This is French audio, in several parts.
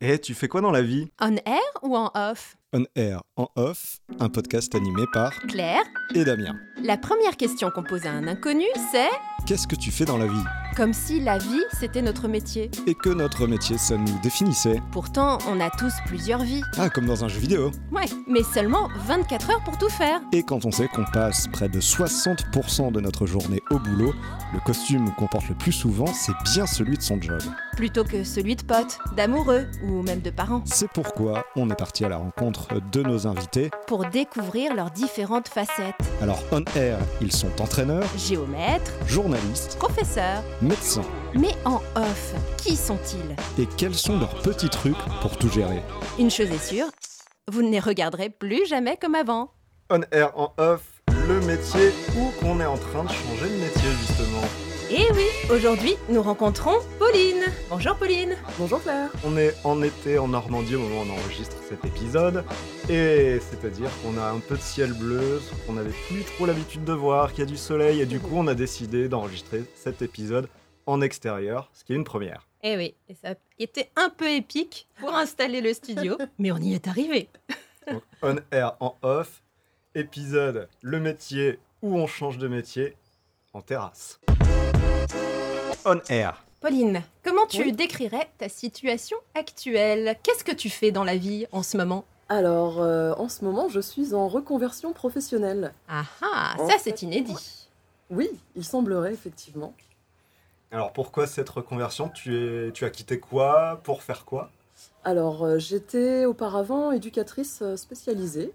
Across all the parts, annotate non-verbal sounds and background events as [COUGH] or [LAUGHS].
Eh, tu fais quoi dans la vie? On air ou en off? On Air, en off, un podcast animé par Claire et Damien. La première question qu'on pose à un inconnu, c'est Qu'est-ce que tu fais dans la vie? Comme si la vie, c'était notre métier. Et que notre métier, ça nous définissait Pourtant, on a tous plusieurs vies. Ah, comme dans un jeu vidéo Ouais, mais seulement 24 heures pour tout faire. Et quand on sait qu'on passe près de 60% de notre journée au boulot, le costume qu'on porte le plus souvent, c'est bien celui de son job. Plutôt que celui de potes, d'amoureux ou même de parents. C'est pourquoi on est parti à la rencontre de nos invités. Pour découvrir leurs différentes facettes. Alors, on air, ils sont entraîneurs, Géomètres, journalistes, professeurs. Médecins. Mais en off, qui sont-ils? Et quels sont leurs petits trucs pour tout gérer? Une chose est sûre, vous ne les regarderez plus jamais comme avant. On air, en off, le métier où qu'on est en train de changer de métier justement. Et oui, aujourd'hui, nous rencontrons Pauline. Bonjour Pauline. Bonjour Claire. On est en été en Normandie au moment où on enregistre cet épisode, et c'est-à-dire qu'on a un peu de ciel bleu, ce qu'on n'avait plus trop l'habitude de voir, qu'il y a du soleil, et du coup on a décidé d'enregistrer cet épisode en extérieur, ce qui est une première. Eh oui, et ça était un peu épique pour installer le studio, [LAUGHS] mais on y est arrivé. Donc on air en off, épisode le métier où on change de métier en terrasse. On air. Pauline, comment tu Oui. décrirais ta situation actuelle? Qu'est-ce que tu fais dans la vie en ce moment? Alors, euh, en ce moment, je suis en reconversion professionnelle. Ah ah, En ça fait, c'est inédit. Oui, il semblerait effectivement. Alors pourquoi cette reconversion? Tu, es, tu as quitté quoi? Pour faire quoi? Alors, euh, j'étais auparavant éducatrice euh, spécialisée.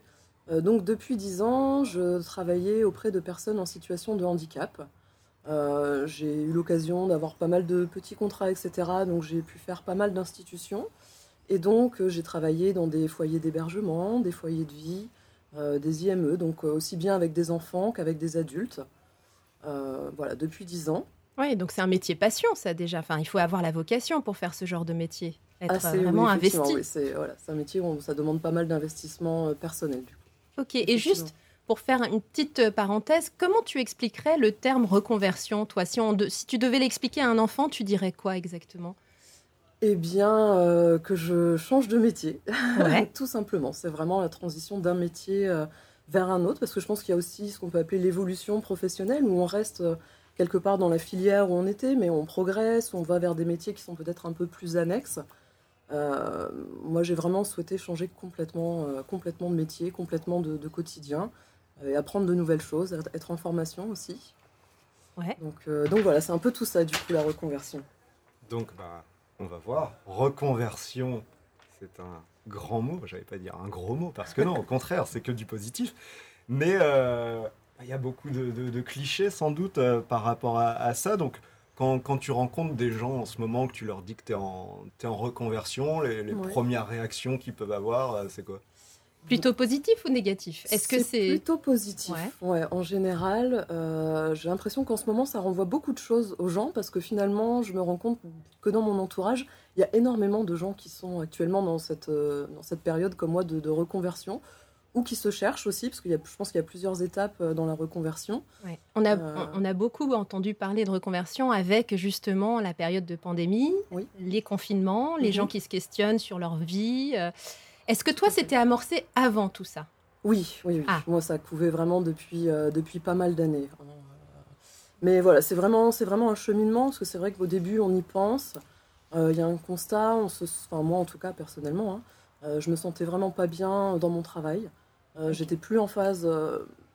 Euh, donc, depuis 10 ans, je travaillais auprès de personnes en situation de handicap. Euh, j'ai eu l'occasion d'avoir pas mal de petits contrats, etc. Donc, j'ai pu faire pas mal d'institutions. Et donc, euh, j'ai travaillé dans des foyers d'hébergement, des foyers de vie, euh, des IME, donc aussi bien avec des enfants qu'avec des adultes. Voilà, depuis 10 ans. Oui, donc c'est un métier passion ça déjà. Enfin, il faut avoir la vocation pour faire ce genre de métier. Être Ah, c'est- vraiment oui, investi. oui, c'est voilà, c'est un métier où on- ça demande pas mal d'investissement personnel. Du coup. Ok, et juste pour faire une petite euh, parenthèse, comment tu expliquerais le terme reconversion Toi, si, on de- si tu devais l'expliquer à un enfant, tu dirais quoi exactement? Eh bien, euh, que je change de métier, Ouais. [LAUGHS] tout simplement. C'est vraiment la transition d'un métier euh, vers un autre, parce que je pense qu'il y a aussi ce qu'on peut appeler l'évolution professionnelle, où on reste euh, quelque part dans la filière où on était, mais on progresse, on va vers des métiers qui sont peut-être un peu plus annexes. Moi, j'ai vraiment souhaité changer complètement, complètement de métier, complètement de, de quotidien, et apprendre de nouvelles choses, être en formation aussi. Ouais. Donc, euh, donc voilà, c'est un peu tout ça, du coup, la reconversion. Donc, bah, on va voir. Reconversion, c'est un grand mot. J'allais pas dire un gros mot, parce que non, au [LAUGHS] contraire, c'est que du positif. Mais euh, il y a beaucoup de, de- de clichés, sans doute, euh, par rapport à, à ça. Donc, quand, quand tu rencontres des gens en ce moment, que tu leur dis que tu es, en reconversion, les, les Ouais. premières réactions qu'ils peuvent avoir, euh, c'est quoi? Plutôt positif ou négatif? Est-ce que c'est plutôt positif Ouais. Ouais, en général, euh, j'ai l'impression qu'en ce moment, ça renvoie beaucoup de choses aux gens parce que finalement, je me rends compte que dans mon entourage, il y a énormément de gens qui sont actuellement dans cette, euh, dans cette période comme moi de, de reconversion ou qui se cherchent aussi parce que je pense qu'il y a plusieurs étapes euh, dans la reconversion. Ouais. On, a, Euh. on a beaucoup entendu parler de reconversion avec justement la période de pandémie, Oui. les confinements, les Mhm. gens qui se questionnent sur leur vie. Est-ce que toi, c'était amorcé avant tout ça? Oui, oui, oui. Ah. Moi, ça couvait vraiment depuis, euh, depuis pas mal d'années. Euh, Mais voilà, c'est vraiment, c'est vraiment un cheminement, parce que c'est vrai qu'au début, on y pense. Euh, Il y a un constat, on se, enfin, moi en tout cas, personnellement, hein, euh, je me sentais vraiment pas bien dans mon travail. J'étais plus en phase,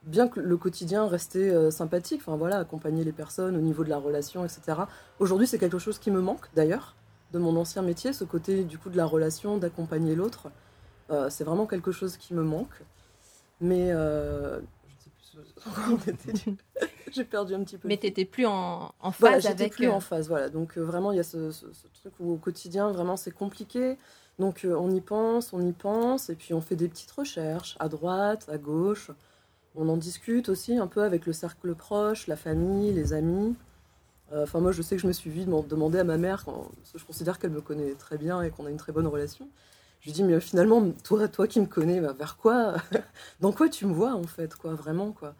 bien que le quotidien restait sympathique, enfin voilà, accompagner les personnes au niveau de la relation, etc. Aujourd'hui, c'est quelque chose qui me manque, d'ailleurs, de mon ancien métier, ce côté du coup de la relation, d'accompagner l'autre. Euh, c'est vraiment quelque chose qui me manque. Mais euh, je ne sais plus [LAUGHS] où. [LAUGHS] J'ai perdu un petit peu. Mais tu n'étais plus en, en phase Voilà, j'étais avec. plus euh, en phase. Voilà. Donc euh, vraiment, il y a ce, ce- ce truc où au quotidien, vraiment, c'est compliqué. Donc euh, on y pense, on y pense, et puis on fait des petites recherches à droite, à gauche. On en discute aussi un peu avec le cercle proche, la famille, les amis. Euh, Enfin, moi, je sais que je me suis vue deman- demander à ma mère, quand- parce que je considère qu'elle me connaît très bien et qu'on a une très bonne relation. Je lui dis, mais finalement, toi, toi qui me connais, bah, vers quoi [LAUGHS] Dans quoi tu me vois, en fait, quoi, vraiment, quoi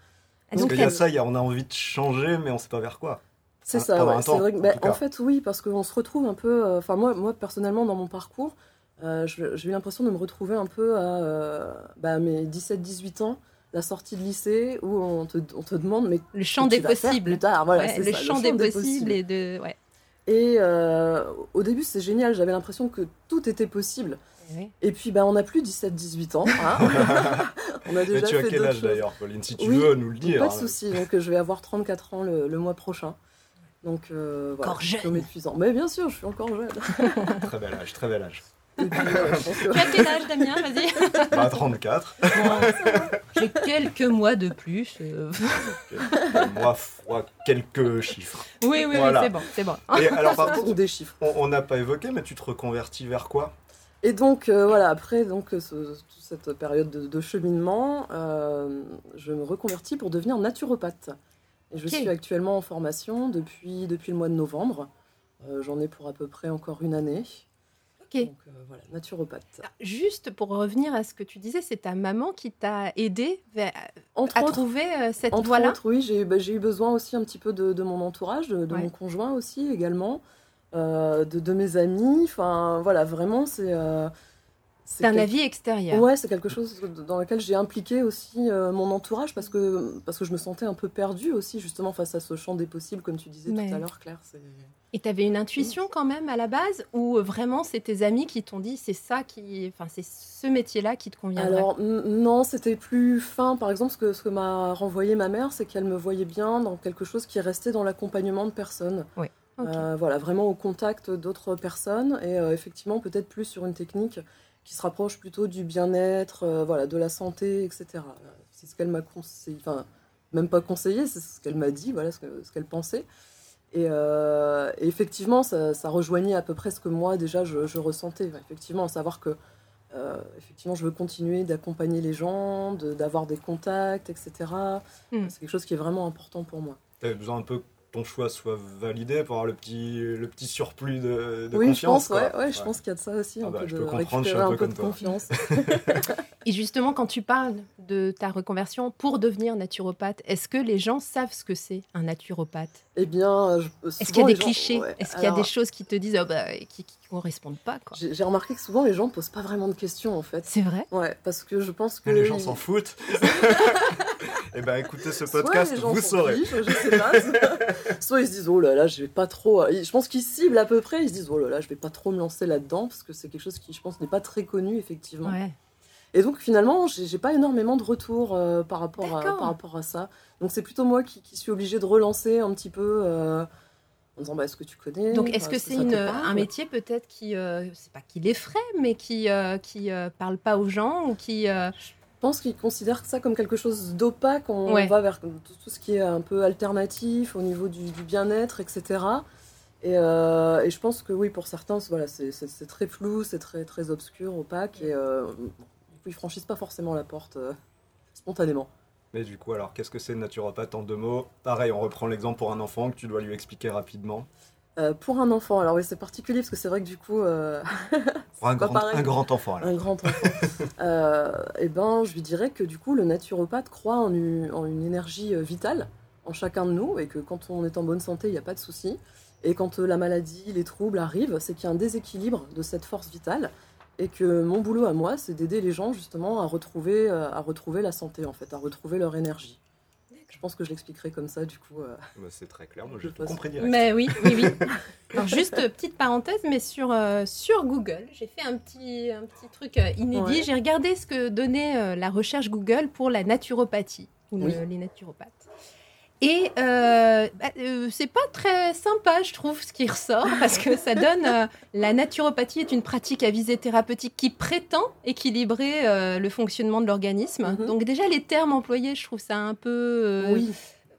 Parce donc, qu'il y a ça, il y a- on a envie de changer, mais on sait pas vers quoi. C'est Ah, ça, ouais, temps, vrai que, bah, en fait, oui, parce qu'on se retrouve un peu. euh, Enfin, moi, moi, personnellement, dans mon parcours, euh, j'ai eu l'impression de me retrouver un peu à euh, bah, mes 17-18 ans, la sortie de lycée, où on te, on te demande mais Le champ des possibles. plus tard. Voilà, Ouais, c'est le, ça, champ des possibles et de. Ouais. Et euh, au début, c'est génial, j'avais l'impression que tout était possible. Et puis, bah, on n'a plus 17-18 ans. hein. [LAUGHS] on a Mais tu as quel âge d'ailleurs, Pauline Si tu Oui, veux nous le dire. Pas de souci, donc euh, je vais avoir 34 ans le, le mois prochain. Donc, euh, voilà, Encore jeune. épuisant. Mais bien sûr, je suis encore jeune. [LAUGHS] Très bel âge, très bel âge. Puis, je que- Tu as quel âge, Damien? Vas-y. [LAUGHS] Bah, 34. J'ai quelques mois de plus. euh. Moi, fois quelques chiffres. Oui, oui, Voilà. oui, c'est bon, c'est bon. Et alors, par contre, des chiffres. on n'a pas évoqué, mais tu te reconvertis vers quoi? Et donc, euh, voilà, après donc, euh, ce- toute cette période de, de cheminement, euh, je me reconvertis pour devenir naturopathe. Et je suis actuellement en formation depuis, depuis le mois de novembre. Euh, J'en ai pour à peu près encore une année. Ok. Donc, euh, voilà, naturopathe. Juste pour revenir à ce que tu disais, c'est ta maman qui t'a aidé à autres, trouver euh, cette Entre voie-là. autres, oui, j'ai bah, eu besoin aussi un petit peu de, de mon entourage, de, de Ouais. mon conjoint aussi également, euh, de, de mes amis. Enfin, voilà, vraiment, c'est. euh, C'est un quel- avis extérieur. Ouais, c'est quelque chose dans lequel j'ai impliqué aussi euh, mon entourage parce que, parce que je me sentais un peu perdue aussi, justement, face à ce champ des possibles, comme tu disais Mais- tout à l'heure, Claire. c'est- Et tu avais une intuition quand même à la base ou vraiment c'est tes amis qui t'ont dit c'est ça qui, enfin c'est ce métier-là qui te conviendrait? Alors, non, c'était plus fin. Par exemple, ce que, ce que m'a renvoyé ma mère, c'est qu'elle me voyait bien dans quelque chose qui restait dans l'accompagnement de personnes. Euh, voilà, vraiment au contact d'autres personnes et euh, effectivement peut-être plus sur une technique qui se rapproche plutôt du bien-être, euh, voilà, de la santé, etc. C'est ce qu'elle m'a conseillé, enfin même pas conseillé, c'est ce qu'elle m'a dit, voilà ce que- ce qu'elle pensait. Et, euh, et effectivement, ça, ça rejoignait à peu près ce que moi déjà je, je ressentais. Enfin, effectivement, à savoir que euh, effectivement, je veux continuer d'accompagner les gens, de- d'avoir des contacts, etc. Hmm. C'est quelque chose qui est vraiment important pour moi. Tu avais besoin un peu ton choix soit validé pour avoir le petit, le petit surplus de, de oui, je pense, ouais, quoi. ouais, je pense qu'il y a de ça aussi, Ah un bah, peu je de peux comprendre, je suis récupérer un un peu peu de comme toi. confiance. [LAUGHS] Et justement quand tu parles de ta reconversion pour devenir naturopathe, est-ce que les gens savent ce que c'est un naturopathe? Eh bien, je- Est-ce souvent, qu'il y a des gens- clichés? ouais, Est-ce qu'il y a alors, des choses qui te disent oh bah, qui, qui correspondent pas J'ai remarqué que souvent les gens posent pas vraiment de questions en fait. C'est vrai? Ouais, parce que je pense que Mais les gens s'en foutent. [LAUGHS] Eh ben écoutez ce Soit podcast, les gens vous saurez. fichent, je sais pas. [LAUGHS] Soit ils se disent oh là là, je vais pas trop. Je pense qu'ils ciblent à peu près. Ils se disent oh là là, je vais pas trop me lancer là-dedans parce que c'est quelque chose qui, je pense, n'est pas très connu effectivement. Ouais. Et donc finalement, j'ai pas énormément de retours euh, par, rapport à, par rapport à ça. Donc c'est plutôt moi qui, qui suis obligée de relancer un petit peu euh, en disant bah, est-ce que tu connais? Donc est-ce Enfin, que c'est un métier peut-être qui, euh, c'est pas qui l'effraie, mais qui euh, qui euh, parle pas aux gens ou qui euh, pense qu'ils considèrent ça comme quelque chose d'opaque. On Ouais. va vers tout, ce qui est un peu alternatif au niveau du, du bien-être, etc. Et, euh, et je pense que oui, pour certains, c'est- voilà, c'est très flou, c'est très, très obscur, opaque. Et euh, bon, du coup, ils franchissent pas forcément la porte euh, spontanément. Mais du coup, alors qu'est-ce que c'est naturopathe en deux mots? Pareil, on reprend l'exemple pour un enfant que tu dois lui expliquer rapidement. Euh, pour un enfant, alors oui, c'est particulier parce que c'est vrai que du coup, euh, [LAUGHS] Pour un, grand, pareil. un grand enfant, alors. un grand enfant, [LAUGHS] euh, eh ben, je lui dirais que du coup, le naturopathe croit en une, en une énergie euh, vitale en chacun de nous et que quand on est en bonne santé, il n'y a pas de souci. Et quand la maladie, les troubles arrivent, c'est qu'il y a un déséquilibre de cette force vitale et que mon boulot à moi, c'est d'aider les gens justement à retrouver, à retrouver la santé en fait, à retrouver leur énergie. Je pense que je l'expliquerai comme ça du coup. euh, Bah, c'est très clair, moi toute tout compris direct. Mais oui, oui, oui. [LAUGHS] Alors juste petite parenthèse, mais sur, euh, sur Google, j'ai fait un petit, un petit truc euh, inédit. Ouais. J'ai regardé ce que donnait euh, la recherche Google pour la naturopathie, ou le- Oui. les naturopathes. Et euh, bah, euh, c'est pas très sympa, je trouve, ce qui ressort, parce que ça [LAUGHS] donne. euh, la naturopathie est une pratique à visée thérapeutique qui prétend équilibrer euh, le fonctionnement de l'organisme. Mhm. Donc, déjà, les termes employés, je trouve ça un peu. euh, oui,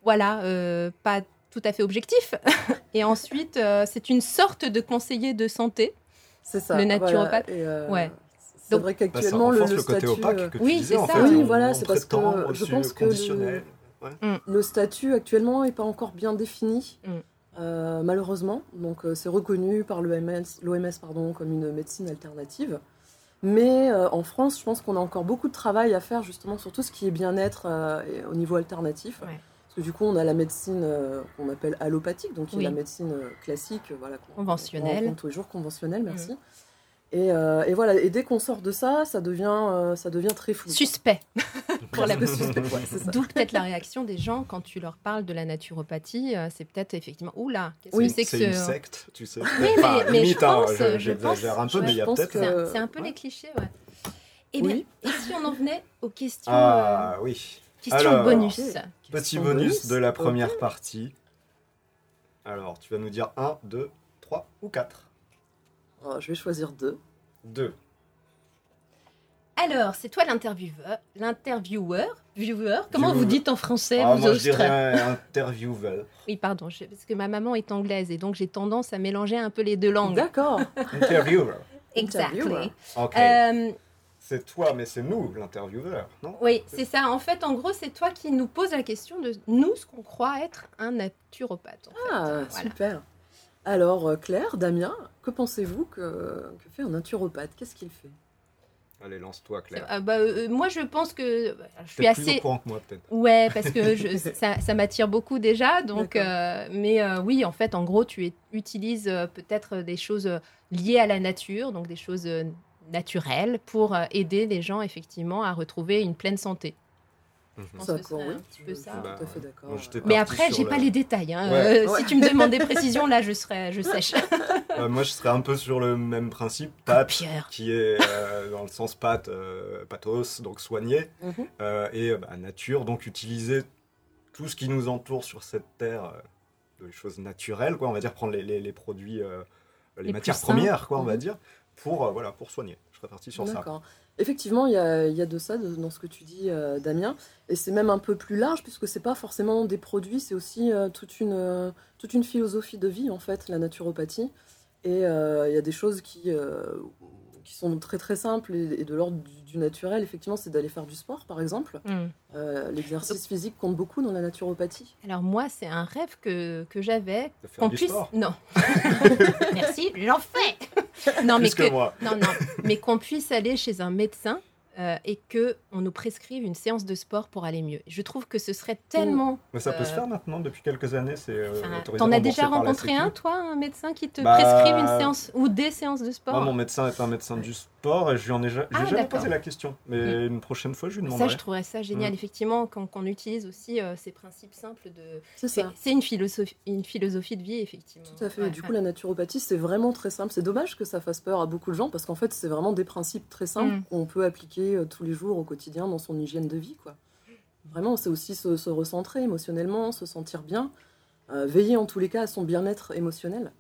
voilà, euh, pas tout à fait objectif. [LAUGHS] Et ensuite, euh, c'est une sorte de conseiller de santé. c'est ça. le voilà. naturopathe. Et, euh, Ouais. C'est Donc- vrai Bah, ça qu'actuellement, le, renforce le le, côté statut, opaque que tu Oui, disais, c'est en ça. fait. Oui, on- voilà, on c'est parce que je pense que le- conditionnel. Le statut actuellement n'est pas encore bien défini, Mm. euh, malheureusement. Donc euh, c'est reconnu par l'OMS, pardon, comme une médecine alternative. Mais euh, en France, je pense qu'on a encore beaucoup de travail à faire justement sur tout ce qui est bien-être euh, au niveau alternatif. Ouais. Parce que du coup, on a la médecine euh, qu'on appelle allopathique, donc qui Oui. est la médecine classique, euh, voilà, Conventionnelle. qu'on rencontre tous les jours, conventionnelle, merci. Et, euh, et voilà, et dès qu'on sort de ça, ça devient, euh, ça devient très flou. Suspect. [LAUGHS] [LAUGHS] Pour la suspect, ouais. D'où peut-être la réaction des gens quand tu leur parles de la naturopathie. euh, c'est peut-être effectivement, oula, qu'est-ce Oui, que c'est que C'est une ce... secte, tu sais. mais- Enfin, mais je limite, hein, pense, je- je j'exagère un pense- peu, ouais, mais il y a pense peut-être. que- C'est un, Euh, un peu ouais. les clichés, ouais. Et bien, Oui. et si on en venait aux questions, Ah oui. euh, questions alors, bonus. Petit Question bonus bonus, de la première partie. Alors, tu vas nous dire 1, 2, 3 ou 4 Alors, Oh, je vais choisir deux. 2. Alors, c'est toi l'intervieweur, l'intervieweur, viewer. Comment vous dites en français, Ah, vous moi, je dirais intervieweur. [LAUGHS] Oui, pardon, je- parce que ma maman est anglaise et donc j'ai tendance à mélanger un peu les deux langues. D'accord. Interviewer. [LAUGHS] Exactly. Ok. Euh, C'est toi, mais c'est nous, l'intervieweur, non? Oui, c'est ça. En fait, en gros, c'est toi qui nous poses la question de nous, ce qu'on croit être un naturopathe. en fait. Ah, Voilà. super. Alors, euh, Claire, Damien, que pensez-vous que, que fait un naturopathe? Qu'est-ce qu'il fait? Allez, lance-toi, Claire. ah, bah, euh, moi, je pense que je suis T'es plus assez. au courant que moi, peut-être. Ouais, [LAUGHS] parce que je- ça, ça m'attire beaucoup déjà. Donc, euh, mais euh, oui, en fait, en gros, tu es- utilises euh, peut-être des choses euh, liées à la nature, donc des choses euh, naturelles, pour euh, aider les gens effectivement à retrouver une pleine santé. Mhm. pense Ça que c'est oui. un petit peu ça. Tout à fait d'accord. Mais après, j'ai la- pas les détails. hein. Ouais. Euh, Ouais. Si tu me demandes des précisions, là, je serais, je sèche. Euh, [LAUGHS] moi, je serais un peu sur le même principe. Pâte, Pierre. qui est euh, dans le sens pâte, euh, pathos, donc soigner, Mhm. euh, et bah, nature, donc utiliser tout ce qui nous entoure sur cette terre, euh, de choses naturelles, quoi. On va dire prendre les, les- les produits, euh, les, Les matières premières, quoi, on va Mhm. dire, pour euh, voilà, pour soigner. Je serais parti sur ça. Effectivement, il y a, il y a de ça de- dans ce que tu dis, euh, Damien. Et c'est même un peu plus large, puisque c'est pas forcément des produits, c'est aussi euh, toute, une, euh, toute une philosophie de vie, en fait, la naturopathie. Et euh, il y a des choses qui, euh, qui sont très très simples et, et de l'ordre du, du naturel. Effectivement, c'est d'aller faire du sport, par exemple. Euh, L'exercice physique compte beaucoup dans la naturopathie. Alors moi, c'est un rêve que, que j'avais. De faire Qu'on du puisse... sport. Non. [LAUGHS] Merci, j'en fais. Non, mais Plus que... que moi. Non, non, mais qu'on puisse aller chez un médecin euh, et que on nous prescrive une séance de sport pour aller mieux. Je trouve que ce serait tellement. Mais ça peut se Euh, faire maintenant, depuis quelques années. C'est euh, T'en as déjà rencontré un, toi, un médecin qui te Bah, prescrive une séance ou des séances de sport Moi, mon médecin est un médecin du sport et je lui en ai, ja- Ah, jamais posé la question. Mais une prochaine fois, je lui Ça, demanderai. je trouverais ça génial, Mm. effectivement, qu'on qu'on utilise aussi euh, ces principes simples de. C'est C'est ça. c'est une philosophie, une philosophie de vie, effectivement. Tout à fait. Ouais, du coup, la naturopathie, c'est vraiment très simple. C'est dommage que ça fasse peur à beaucoup de gens parce qu'en fait, c'est vraiment des principes très simples Mm. qu'on peut appliquer euh, tous les jours au quotidien dans son hygiène de vie. Quoi. Vraiment, c'est aussi se, recentrer émotionnellement, se sentir bien, euh, veiller en tous les cas à son bien-être émotionnel.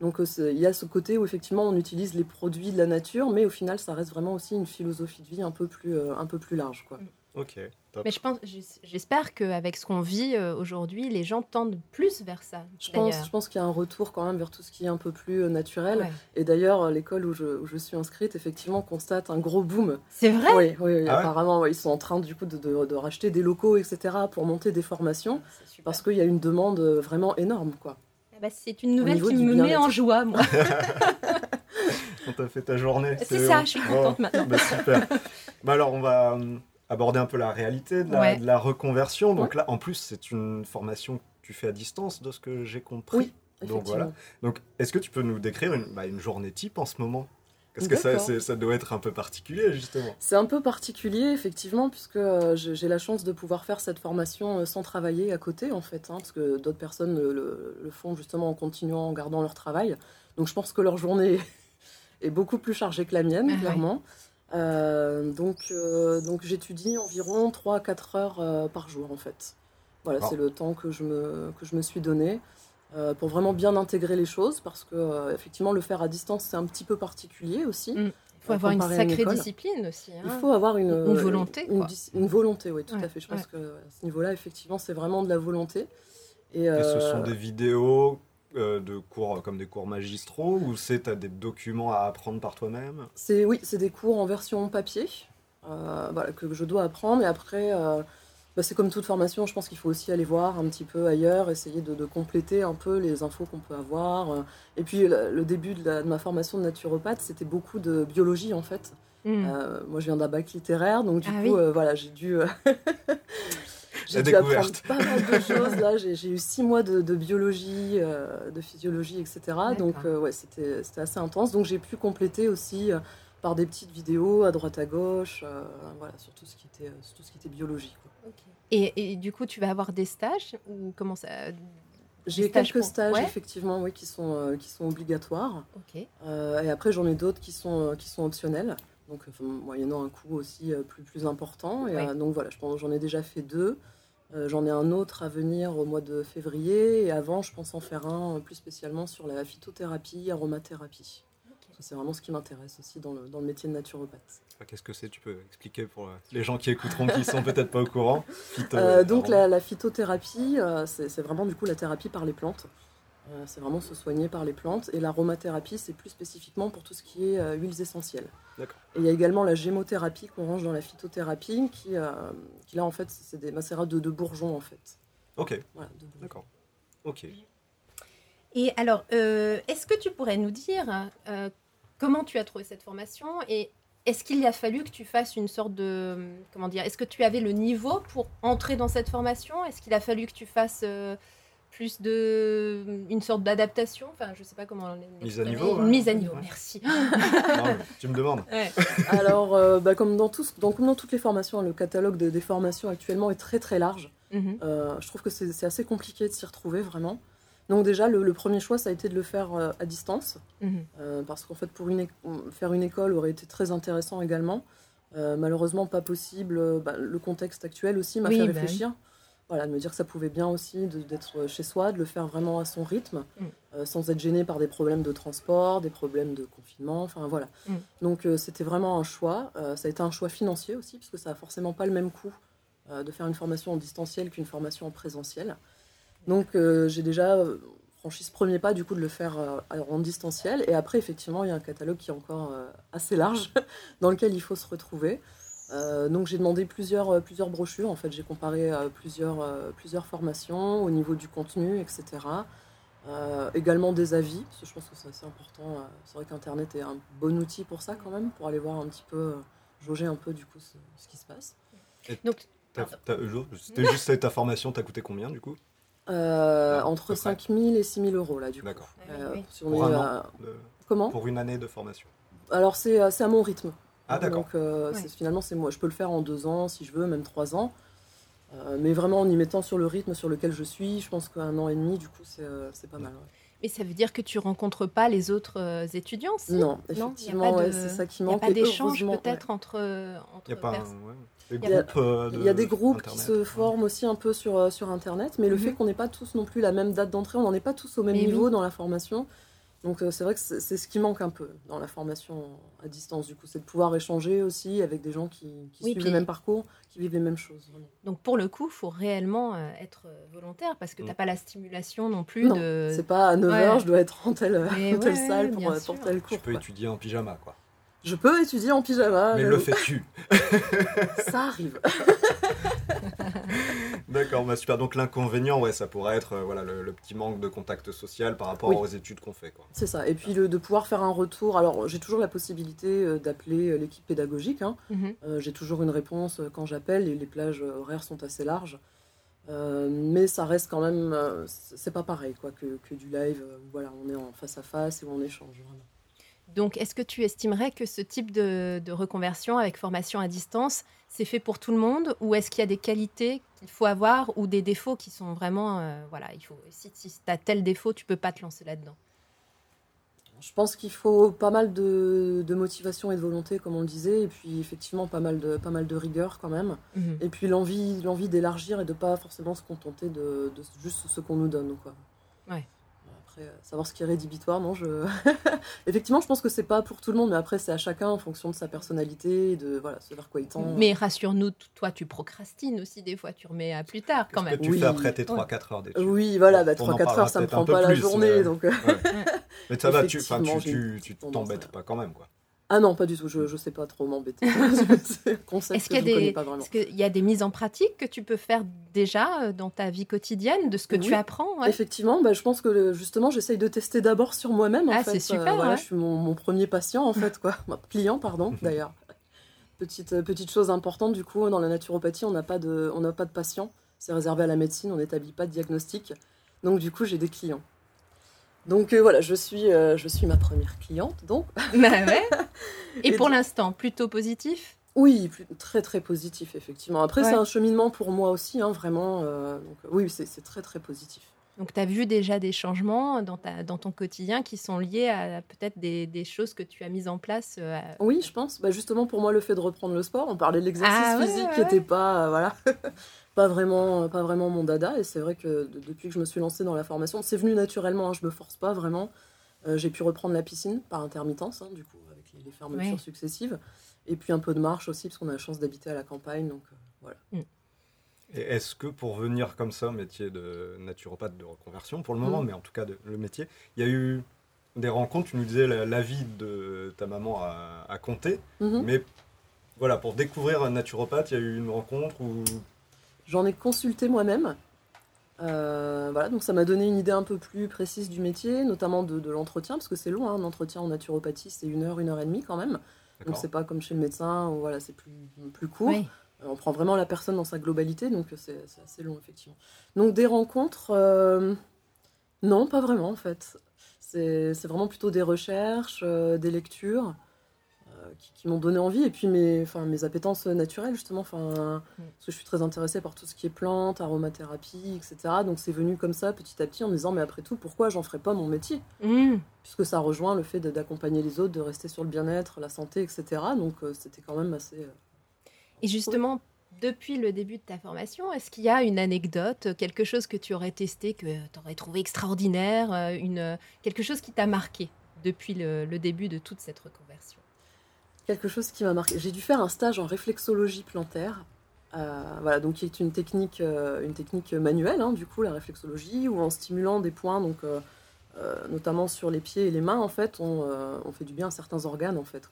Donc, euh, il y a ce côté où effectivement on utilise les produits de la nature, mais au final, ça reste vraiment aussi une philosophie de vie un peu plus, un peu plus large. Quoi. Ok, top. Mais je pense, j'es- j'espère qu'avec ce qu'on vit euh, aujourd'hui, les gens tendent plus vers ça. Je pense, je pense qu'il y a un retour quand même vers tout ce qui est un peu plus euh, naturel. Ouais. Et d'ailleurs, l'école où je, où je suis inscrite, effectivement, constate un gros boom C'est vrai? Oui, oui, oui, Ah apparemment, ouais, ils sont en train du coup de, de- de racheter des locaux, etc., pour monter des formations, super. parce qu'il y a une demande euh, vraiment énorme, quoi. Ah bah, c'est une nouvelle qui me met en joie, moi. [LAUGHS] [LAUGHS] On t'a fait ta journée. C'est ça, bon. je suis contente maintenant. bah, super. Bah alors, on va euh, aborder un peu la réalité de la, Ouais. de la reconversion. Donc là, en plus, c'est une formation que tu fais à distance, de ce que j'ai compris. Oui, Donc Effectivement. voilà. Donc, est-ce que tu peux nous décrire une, bah, une journée type en ce moment? Parce que ça, ça doit être un peu particulier, justement. C'est un peu particulier, effectivement, puisque euh, j'ai la chance de pouvoir faire cette formation euh, sans travailler à côté, en fait, hein, parce que d'autres personnes le, le- le font justement en continuant, en gardant leur travail. Donc je pense que leur journée [LAUGHS] est beaucoup plus chargée que la mienne, Ah clairement. Donc euh, donc j'étudie environ 3 à 4 heures euh, par jour, en fait. Voilà, Ah. c'est le temps que je me, que je me suis donné. euh, pour vraiment bien intégrer les choses, parce que euh, effectivement le faire à distance c'est un petit peu particulier aussi. Mm. Il faut euh, avoir une sacrée discipline aussi. Il hein. faut avoir une, Une volonté, Une, quoi. dis- une volonté, oui, tout Ouais, à fait. Je pense ouais. que à ce niveau-là, effectivement, c'est vraiment de la volonté. Et, Et ce euh, sont des vidéos euh, de cours comme des cours magistraux ou c'est t'as des documents à apprendre par toi-même? C'est oui, c'est des cours en version papier, euh, voilà, que je dois apprendre. Et après, euh, bah, c'est comme toute formation, je pense qu'il faut aussi aller voir un petit peu ailleurs, essayer de, de compléter un peu les infos qu'on peut avoir. euh. Et puis, le, le début de, la- de ma formation de naturopathe, c'était beaucoup de biologie en fait. Mm. Euh, moi, je viens d'un bac littéraire, donc du Ah coup, oui. euh, voilà, j'ai dû, euh, [LAUGHS] j'ai dû apprendre pas mal de [LAUGHS] choses. Là, j'ai eu six mois de, biologie, euh, de physiologie, etc. Donc, euh, ouais, c'était assez intense. Donc, j'ai pu compléter aussi euh, par des petites vidéos à droite à gauche, voilà, sur tout ce qui était, tout ce qui était biologie. Et, du coup, tu vas avoir des stages ou comment ça j'ai quelques stages effectivement, oui, qui sont qui sont obligatoires. et après, j'en ai d'autres qui sont qui sont optionnels donc moyennant un coût aussi euh, plus, plus important. Et, euh, donc voilà, j'en ai déjà fait deux. Euh, j'en ai un autre à venir au mois de février. Et avant, je pense en faire un plus spécialement sur la phytothérapie, aromathérapie. C'est vraiment ce qui m'intéresse aussi dans le, dans le, métier de naturopathe. Qu'est-ce que c'est? Tu peux expliquer pour les gens qui écouteront, qui sont peut-être pas au courant? Donc la, la phytothérapie, c'est vraiment du coup la thérapie par les plantes. Euh, c'est vraiment se soigner par les plantes. Et l'aromathérapie, c'est plus spécifiquement pour tout ce qui est euh, huiles essentielles. Et il y a également la gémothérapie qu'on range dans la phytothérapie, qui, euh, qui là, en fait, c'est des macérats de, de bourgeons, en fait. Ok. D'accord. Ok. Et alors, est-ce que tu pourrais nous dire comment tu as trouvé cette formation et est-ce qu'il a fallu que tu fasses une sorte de comment dire Est-ce que tu avais le niveau pour entrer dans cette formation? Est-ce qu'il a fallu que tu fasses plus de une sorte d'adaptation enfin je sais pas comment mise à niveau une mise à niveau merci. [LAUGHS] Tu me demandes. Alors euh, bah, comme dans tous comme dans toutes les formations le catalogue des formations actuellement est très très large. Mhm. euh, je trouve que c'est assez compliqué de s'y retrouver vraiment. Donc déjà le, premier choix ça a été de le faire euh, à distance. Mhm. parce qu'en fait pour une faire une école aurait été très intéressant également. Malheureusement pas possible bah, le contexte actuel aussi m'a fait bah réfléchir voilà, de me dire que ça pouvait bien aussi d'être chez soi, de le faire vraiment à son rythme, mm. euh, sans être gêné par des problèmes de transport, des problèmes de confinement, enfin voilà. Mm. Donc euh, c'était vraiment un choix. Euh, ça a été un choix financier aussi, puisque ça n'a forcément pas le même coût de faire une formation en distanciel qu'une formation en présentiel. Donc j'ai déjà franchi ce premier pas du coup de le faire en distanciel. Et après, effectivement, il y a un catalogue qui est encore assez large, [LAUGHS] dans lequel il faut se retrouver. Euh, donc j'ai demandé plusieurs, euh, plusieurs brochures, en fait j'ai comparé euh, plusieurs, plusieurs formations au niveau du contenu, etc. également des avis, parce que je pense que c'est assez important. c'est vrai qu'Internet est un bon outil pour ça quand même, pour aller voir un petit peu, jauger un peu du coup ce, qui se passe. donc, c'était juste ta formation, t'as coûté combien du coup? Entre 5 000 et 6 000 euros là du coup. D'accord. pour, Comment? pour une année de formation Alors c'est à mon rythme. Ah, d'accord. Donc, euh, finalement, c'est moi. Je peux le faire en deux ans, si je veux, même trois ans. Euh, mais vraiment, en y mettant sur le rythme sur lequel je suis, je pense qu'un an et demi, du coup, c'est euh, pas mal. Mais ça veut dire que tu rencontres pas les autres étudiants Non, effectivement, c'est ça qui manque. Il n'y a pas d'échange peut-être entre, entre Il y a pas des groupes, il y a des groupes qui se forment aussi un peu sur, sur Internet, mais le mhm. fait qu'on n'ait pas tous non plus la même date d'entrée, on n'en est pas tous au même niveau dans la formation. Donc euh, c'est vrai que c'est ce qui manque un peu dans la formation à distance, du coup, c'est de pouvoir échanger aussi avec des gens qui, suivent le même parcours, qui vivent les mêmes choses. Donc pour le coup, il faut réellement euh, être volontaire parce que tu n'as mm. pas la stimulation non plus non, de... c'est pas à 9h, je dois être en telle, telle salle pour, euh, pour tel cours. Tu peux étudier en pyjama, quoi. Je peux étudier en pyjama. Mais le fais-tu [LAUGHS] [LAUGHS] Ça arrive. D'accord, bah super. Donc l'inconvénient, ouais, ça pourrait être euh, voilà, le, petit manque de contact social par rapport aux études qu'on fait. C'est ça. Et puis le, de pouvoir faire un retour. Alors j'ai toujours la possibilité euh, d'appeler euh, l'équipe pédagogique. Hein. Mhm. j'ai toujours une réponse quand j'appelle et les plages horaires sont assez larges. mais ça reste quand même, c'est pas pareil quoi, que, que du live. voilà, on est en face à face et on échange vraiment. Donc, est-ce que tu estimerais que ce type de, reconversion avec formation à distance, c'est fait pour tout le monde Ou est-ce qu'il y a des qualités qu'il faut avoir ou des défauts qui sont vraiment. Euh, voilà, il faut, si, tu as tel défaut, tu peux pas te lancer là-dedans? Je pense qu'il faut pas mal de, motivation et de volonté, comme on le disait, et puis effectivement pas mal de, pas mal de rigueur quand même. Mhm. Et puis l'envie d'élargir et de pas forcément se contenter de, de juste ce qu'on nous donne. Quoi. Ouais. Euh, savoir ce qui est rédhibitoire, non, je... [LAUGHS] Effectivement, je pense que c'est pas pour tout le monde, mais après, c'est à chacun en fonction de sa personnalité et de voilà, ce vers quoi il tend. Mais rassure-nous, toi, tu procrastines aussi des fois, tu remets à plus tard quand même. Que tu fais après tes 3-4 heures d'études Oui, voilà, bah, 3-4 heures, ça me prend pas la journée. Donc... mais ça va, tu t'embêtes pas quand même, quoi. Ah non, pas du tout, je ne sais pas trop m'embêter. [LAUGHS] Est-ce qu'il y, est y, a des mises en pratique que tu peux faire déjà euh, dans ta vie quotidienne, de ce que tu apprends Effectivement, bah, je pense que justement, j'essaye de tester d'abord sur moi-même. Ah, c'est super. Euh, je suis mon, premier patient, en fait, quoi. [LAUGHS] client, pardon, d'ailleurs. Petite, euh, petite chose importante, du coup, dans la naturopathie, on n'a pas, de, on pas de patient. c'est réservé à la médecine, on n'établit pas de diagnostic. Donc du coup, j'ai des clients. Donc euh, voilà, je suis, euh, je suis ma première cliente, donc. [LAUGHS] Bah ouais. Et, Et pour donc- l'instant, plutôt positif? Oui, plus- très très positif, effectivement. Après, Ouais. c'est un cheminement pour moi aussi, hein, vraiment. euh, donc, oui, c'est très très positif. Donc, tu as vu déjà des changements dans, ta, dans ton quotidien qui sont liés à peut-être des, des choses que tu as mises en place. à- Oui, je pense. Bah, justement, pour moi, le fait de reprendre le sport, on parlait de l'exercice Ah physique ouais, qui n'était pas, voilà, [LAUGHS] pas vraiment, pas vraiment mon dada. Et c'est vrai que de- depuis que je me suis lancée dans la formation, c'est venu naturellement. Hein, je me force pas vraiment. Euh, j'ai pu reprendre la piscine par intermittence, hein, du coup, avec les, les fermetures successives, et puis un peu de marche aussi, parce qu'on a la chance d'habiter à la campagne. Donc euh, voilà. Et est-ce que pour venir comme ça, métier de naturopathe de reconversion, pour le moment, Mm. mais en tout cas de- le métier, il y a eu des rencontres, tu nous disais la, la vie de ta maman à, à compter, Mhm. mais voilà, pour découvrir un naturopathe, il y a eu une rencontre où... J'en ai consulté moi-même. Euh, voilà, donc ça m'a donné une idée un peu plus précise du métier, notamment de, de l'entretien, parce que c'est long, hein, un entretien en naturopathie, c'est une heure, une heure et demie quand même. Donc c'est pas comme chez le médecin où voilà, c'est plus, plus court. Oui. Euh, On prend vraiment la personne dans sa globalité, donc c'est c'est assez long effectivement. Donc des rencontres, euh, non, pas vraiment en fait. C'est c'est vraiment plutôt des recherches, euh, des lectures qui, qui m'ont donné envie, et puis mes, enfin, mes appétences naturelles justement, enfin, parce que je suis très intéressée par tout ce qui est plantes, aromathérapie, etc. Donc c'est venu comme ça petit à petit en me disant mais après tout pourquoi j'en ferais pas mon métier Mmh. puisque ça rejoint le fait d'accompagner les autres, de rester sur le bien-être, la santé, etc. Donc euh, c'était quand même assez. euh, Et justement, depuis le début de ta formation, est-ce qu'il y a une anecdote, quelque chose que tu aurais testé, que tu aurais trouvé extraordinaire, euh, une, quelque chose qui t'a marqué depuis le, le début de toute cette reconversion? Quelque chose qui m'a marqué. J'ai dû faire un stage en réflexologie plantaire. euh, voilà, donc qui est une technique, euh, une technique manuelle, hein, du coup, la réflexologie, où en stimulant des points, donc euh, notamment sur les pieds et les mains, en fait, on, fait du bien à certains organes, en fait.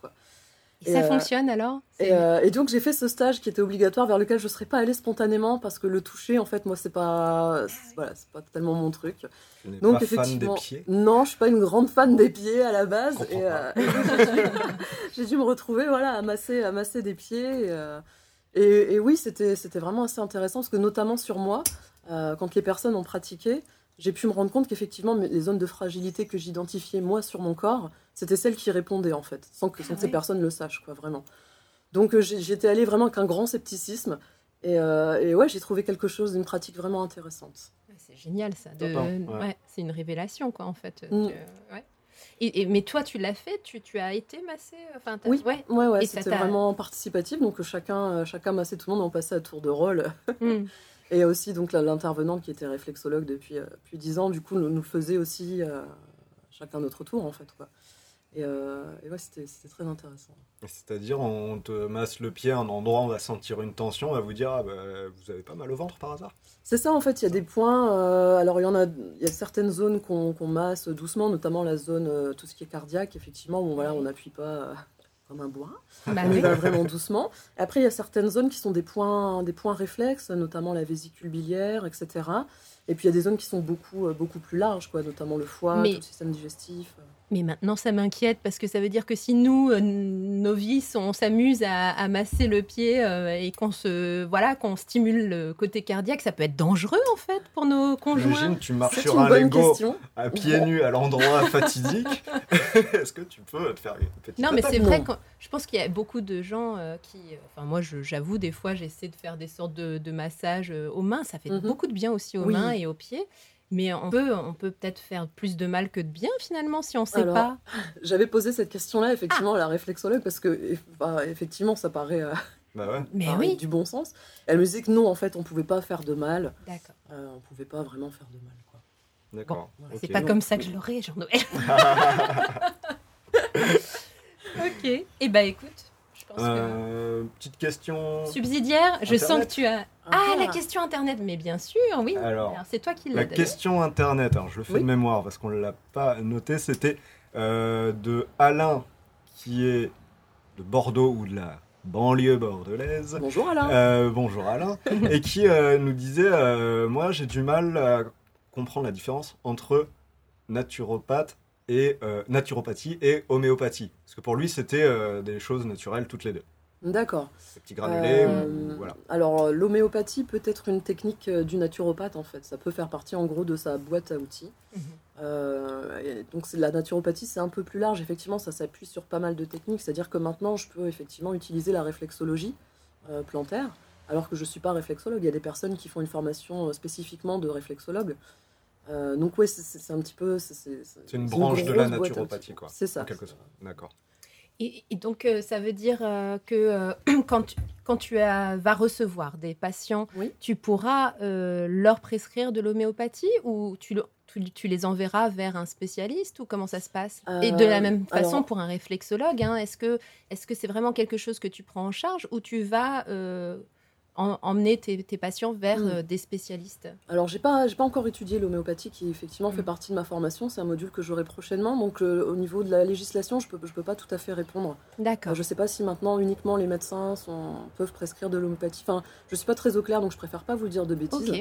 Et, Et, ça euh, fonctionne alors? Et, euh, et donc j'ai fait ce stage qui était obligatoire, vers lequel je ne serais pas allée spontanément parce que le toucher, en fait, moi, c'est pas, c'est- voilà, c'est pas tellement mon truc. Tu n'es Donc pas fan des effectivement, pieds? non, je suis pas une grande fan des pieds à la base. Je Et, euh, j'ai [LAUGHS] dû- j'ai dû me retrouver voilà, à, masser, à masser des pieds. Et, euh, et- et oui, c'était c'était vraiment assez intéressant parce que notamment sur moi, euh, quand les personnes ont pratiqué, j'ai pu me rendre compte qu'effectivement, les zones de fragilité que j'identifiais moi sur mon corps, c'était celles qui répondaient en fait, sans que, sans Ah que ces personnes le sachent, quoi, vraiment. Donc euh, j'étais allée vraiment avec un grand scepticisme. Et, euh, et ouais, j'ai trouvé quelque chose, une pratique vraiment intéressante. C'est génial ça. de- Top, ouais. ouais, c'est une révélation quoi en fait. Mm. Tu- ouais. Et, et- mais toi tu l'as fait, tu, tu as été massé, enfin t'as- Oui. ouais. Ouais, ouais, c'était t'a- vraiment participatif. Donc euh, chacun, euh, chacun massait tout le monde, on passait à tour de rôle. [LAUGHS] Mm. Et aussi donc l'intervenante qui était réflexologue depuis euh, depuis dix ans, du coup, nous, nous faisait aussi euh, chacun notre tour en fait. Quoi. Et, euh, et ouais, c'était très intéressant. C'est-à-dire, on te masse le pied à un endroit, on va sentir une tension, on va vous dire, ah, bah, vous avez pas mal au ventre par hasard? C'est ça en fait, il y a des points. euh, alors il y en a, il y a certaines zones qu'on masse doucement, notamment la zone, euh, tout ce qui est cardiaque, effectivement, où voilà, on n'appuie pas comme un bois. Bah on y va vraiment doucement. Après, il y a certaines zones qui sont des points, des points réflexes, notamment la vésicule biliaire, etc. Et puis il y a des zones qui sont beaucoup, euh, beaucoup plus larges, quoi, notamment le foie, Mais- tout le système digestif. Mais maintenant, ça m'inquiète parce que ça veut dire que si nous, euh, novices, on s'amuse à, à masser le pied euh, et qu'on se, voilà, qu'on stimule le côté cardiaque, ça peut être dangereux en fait pour nos conjoints. Imagine, tu marches sur un Lego question. à pieds nus à l'endroit [LAUGHS] fatidique. [LAUGHS] Est-ce que tu peux te faire une petite Non, mais c'est vrai je pense qu'il y a beaucoup de gens euh, qui. Enfin, moi, je- j'avoue, des fois, j'essaie de faire des sortes de, de massages euh, aux mains. Ça fait Mhm. beaucoup de bien aussi aux Oui. mains et aux pieds. Mais on peut, on peut peut-être faire plus de mal que de bien finalement si on ne sait Alors, pas. [GASPS] J'avais posé cette question-là, effectivement, à la réflexologue, parce que eff- bah, effectivement, ça paraît, euh, Bah ouais. Mais paraît oui, du bon sens. Elle me disait que non, en fait, on pouvait pas faire de mal. d'accord. Euh, on pouvait pas vraiment faire de mal. Quoi. D'accord. C'est pas non. comme ça que je l'aurais, Jean-Noël. [LAUGHS] [LAUGHS] ok. Eh ben, écoute, pense que. Euh, petite question. Subsidiaire, je sens Internet. que tu as. Ah, la question internet, mais bien sûr, oui. Alors, c'est toi qui l'as La donné. question internet, alors je le fais Oui. de mémoire parce qu'on ne l'a pas noté, c'était euh, de Alain qui est de Bordeaux ou de la banlieue bordelaise. Bonjour Alain. Euh, bonjour Alain. [LAUGHS] et qui euh, nous disait euh, Moi j'ai du mal à comprendre la différence entre naturopathe et euh, naturopathie et homéopathie. Parce que pour lui c'était euh, des choses naturelles toutes les deux. D'accord. Ces petits granulés, Euh, ou- voilà. Alors, l'homéopathie peut être une technique euh, du naturopathe, en fait. Ça peut faire partie, en gros, de sa boîte à outils. Mhm. Euh, et donc, c'est- la naturopathie, c'est un peu plus large. Effectivement, ça s'appuie sur pas mal de techniques. C'est-à-dire que maintenant, je peux effectivement utiliser la réflexologie euh, plantaire, alors que je ne suis pas réflexologue. Il y a des personnes qui font une formation euh, spécifiquement de réflexologue. Euh, donc, oui, c'est- c'est c'est un petit peu. C'est C'est une branche de la naturopathie, quoi, C'est ça. D'accord. Et, et donc, euh, ça veut dire euh, que euh, [CLEARS THROAT] quand tu, quand tu as- vas recevoir des patients, Oui. tu pourras euh, leur prescrire de l'homéopathie ou tu, le- tu- tu les enverras vers un spécialiste ou comment ça se passe? Et de la même façon alors- pour un réflexologue, hein, est-ce que est-ce que c'est vraiment quelque chose que tu prends en charge ou tu vas euh, en- emmener tes, tes patients vers Mm. euh, des spécialistes Alors, j'ai pas, j'ai pas encore étudié l'homéopathie qui effectivement fait Mm. partie de ma formation. C'est un module que j'aurai prochainement. Donc, euh, au niveau de la législation, je peux, je peux pas tout à fait répondre. D'accord. Euh, je sais pas si maintenant uniquement les médecins sont, peuvent prescrire de l'homéopathie. Enfin, je suis pas très au clair, donc je préfère pas vous dire de bêtises.